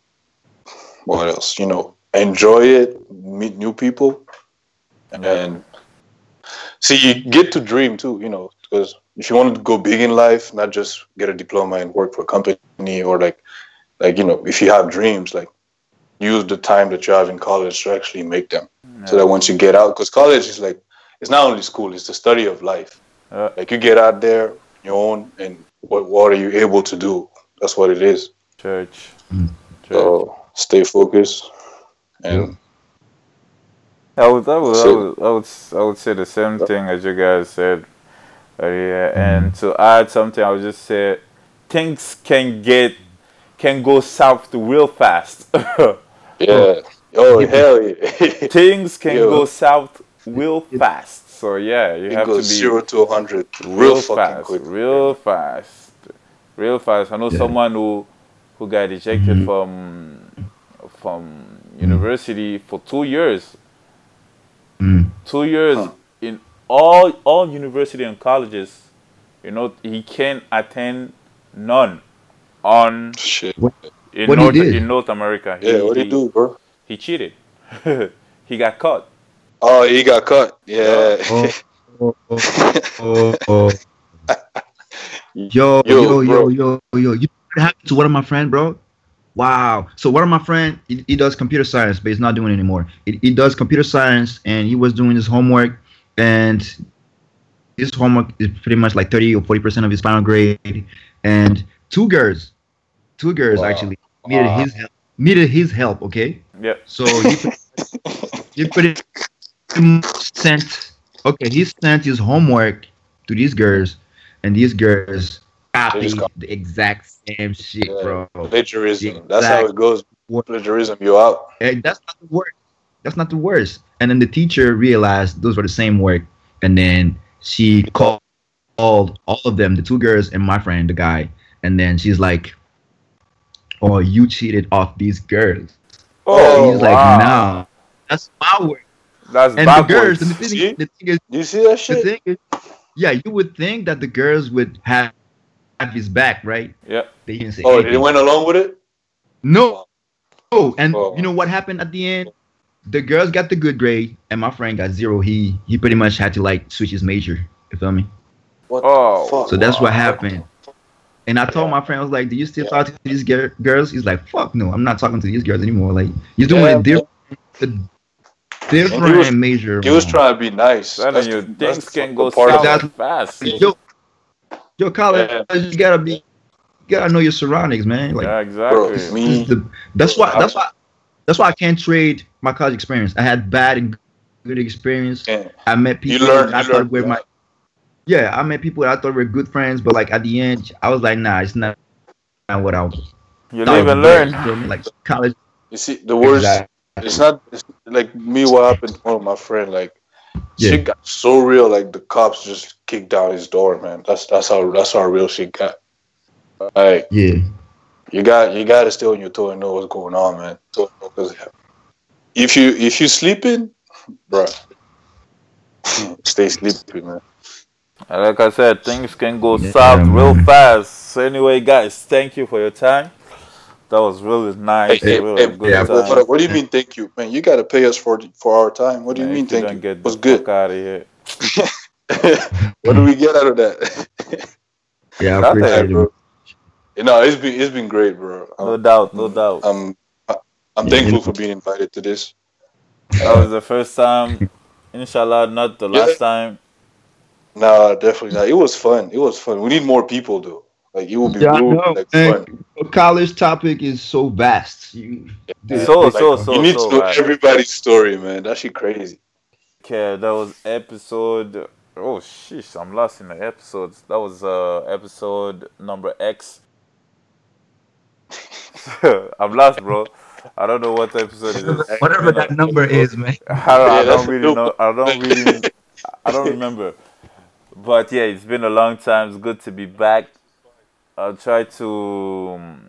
A: what else? You know, enjoy it, meet new people, and then see you get to dream too. You know, because if you want to go big in life, not just get a diploma and work for a company or like, like you know, if you have dreams, like use the time that you have in college to actually make them so that once you get out because college is like it's not only school it's the study of life
C: Uh,
A: like you get out there your own and what, what are you able to do that's what it is
C: church.
B: Mm.
C: Church.
A: so stay focused and
C: I would, I would, I would, I would, I would say the same thing as you guys said earlier. And to add something, I would just say things can get, can go south real fast.
A: yeah oh hell yeah
C: things can
A: Yo.
C: go south real fast. So yeah, you
A: it
C: have to be
A: zero to 100 real,
C: real
A: fucking
C: fast,
A: quick
C: real fast, real fast. I know
B: Yeah.
C: someone who who got ejected
B: Mhm.
C: from from university for two years.
B: Mm.
C: Two years
A: Huh.
C: in all all university and colleges. You know, he can't attend none on
A: shit
C: in
B: What he
C: North
B: did?
C: in North America.
A: yeah what do you do bro
C: He cheated. he got caught.
A: oh he got caught. yeah
B: Oh, oh, oh, oh. Yo,
A: Yo,
B: yo,
A: bro.
B: yo, yo, yo. You know happened to one of my friend, bro? Wow. So one of my friend, he, he does computer science, but he's not doing it anymore. He, he does computer science, and he was doing his homework, and his homework is pretty much like thirty or forty percent of his final grade. And two girls, two girls
A: Wow.
B: actually needed
A: Wow.
B: his help. Needed his help. Okay.
C: Yeah.
B: So he put, he put it sent okay he sent his homework to these girls and these girls copied the exact same shit
A: Yeah.
B: bro
A: plagiarism that's how it goes
B: What-
A: plagiarism you out
B: and that's not the worst that's not the worst and then the teacher realized those were the same work and then she called all of them the two girls and my friend the guy and then she's like oh you cheated off these girls
A: Oh,
B: and he's like nah, that's my work
C: That's
B: and the
C: backwards.
B: girls and the
A: See?
B: the thing is
A: you see that
B: the
A: shit
B: thing is, yeah, you would think that the girls would have, have his back, right?
C: Yep.
B: They didn't say
A: oh
B: anything.
A: they went along with it
B: no. Oh, and
A: Oh.
B: you know what happened at the end? the girls got the good grade, and my friend got zero. He he pretty much had to like switch his major. You feel me?
A: What
C: Oh,
A: the fuck?
B: So that's what happened. And I told my friend, I was like, "Do you still talk to these gir- girls?" He's like, "Fuck no, I'm not talking to these girls anymore. Like, you're doing
A: Yeah,
B: a different, a different
A: And he was-
B: major."
A: He was
B: man.
A: trying to be nice.
C: Telling
A: That's
C: you, things can go
A: part of
B: That's-
C: south fast.
B: Yo, yo, college,
A: Yeah.
B: you gotta be, you gotta know your surroundings, man. Like,
C: Yeah,
A: Bro,
C: exactly.
A: me,
B: the, that's why, that's why, that's why I can't trade my college experience. I had bad and good experience.
A: yeah,
B: I met people
A: learn.
B: that I
A: You
B: thought
A: learn.
B: were my yeah, I met people that I thought were good friends, but like at the end, I was like, nah, it's not, not what I was.
C: You
B: thought
C: live
B: it
C: and learn.
B: You? Like college.
A: You see, the worst.
B: Exactly.
A: It's not it's like me. What happened to one of my friend? Like,
B: Yeah.
A: shit got so real. Like the cops just kicked down his door, man. That's that's how that's how real shit got. Like
B: Yeah,
A: you got you got to stay on your toe and know what's going on, man. So, if you if you sleeping, bro, stay sleeping, man.
C: And Like I said, things can go
B: Yeah,
C: south real fast. So anyway, guys, thank you for your time. That was really nice.
A: Hey, hey,
C: really
A: hey,
C: good
B: yeah,
C: time.
A: What, what do you mean? Thank you, man. You got to pay us for for our time. What do you
C: Man,
A: mean?
C: if you
A: Thank you.
C: Get
A: What's
C: the
A: good?
C: out of here.
A: what do we get out of that?
B: yeah, I
C: Nothing,
B: appreciate it.
A: bro. You know, it's been it's been great, bro.
C: No
A: I'm,
C: doubt, no um, doubt.
A: I'm I'm
B: Yeah,
A: thankful
B: you-
A: for being invited to this.
C: That was the first time. Inshallah, not the
A: Yeah.
C: last time.
A: Nah, definitely not. It was fun. It was fun. We need more people though. Like it would be
B: Yeah, I
A: real, like fun.
B: A college topic is so vast. You, dude,
C: So,
A: Like,
C: so, so,
A: you need
C: so.
A: to know
C: right.
A: everybody's story, man. That shit crazy.
C: Okay, that was episode. Oh, sheesh, I'm lost in the episodes. That was uh episode number X. I'm lost, bro. I don't know what episode it is.
B: whatever that number is, man.
C: I, don't-
A: Yeah,
C: I don't really know. I don't really. I don't remember. But yeah, it's been a long time. It's good to be back. I'll try to um,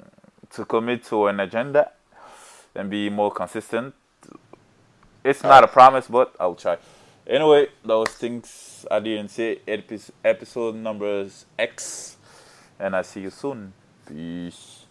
C: to commit to an agenda and be more consistent. It's not a promise, but I'll try. Anyway, those things I didn't say. Epi- Episode numbers X, and I see you soon. Peace.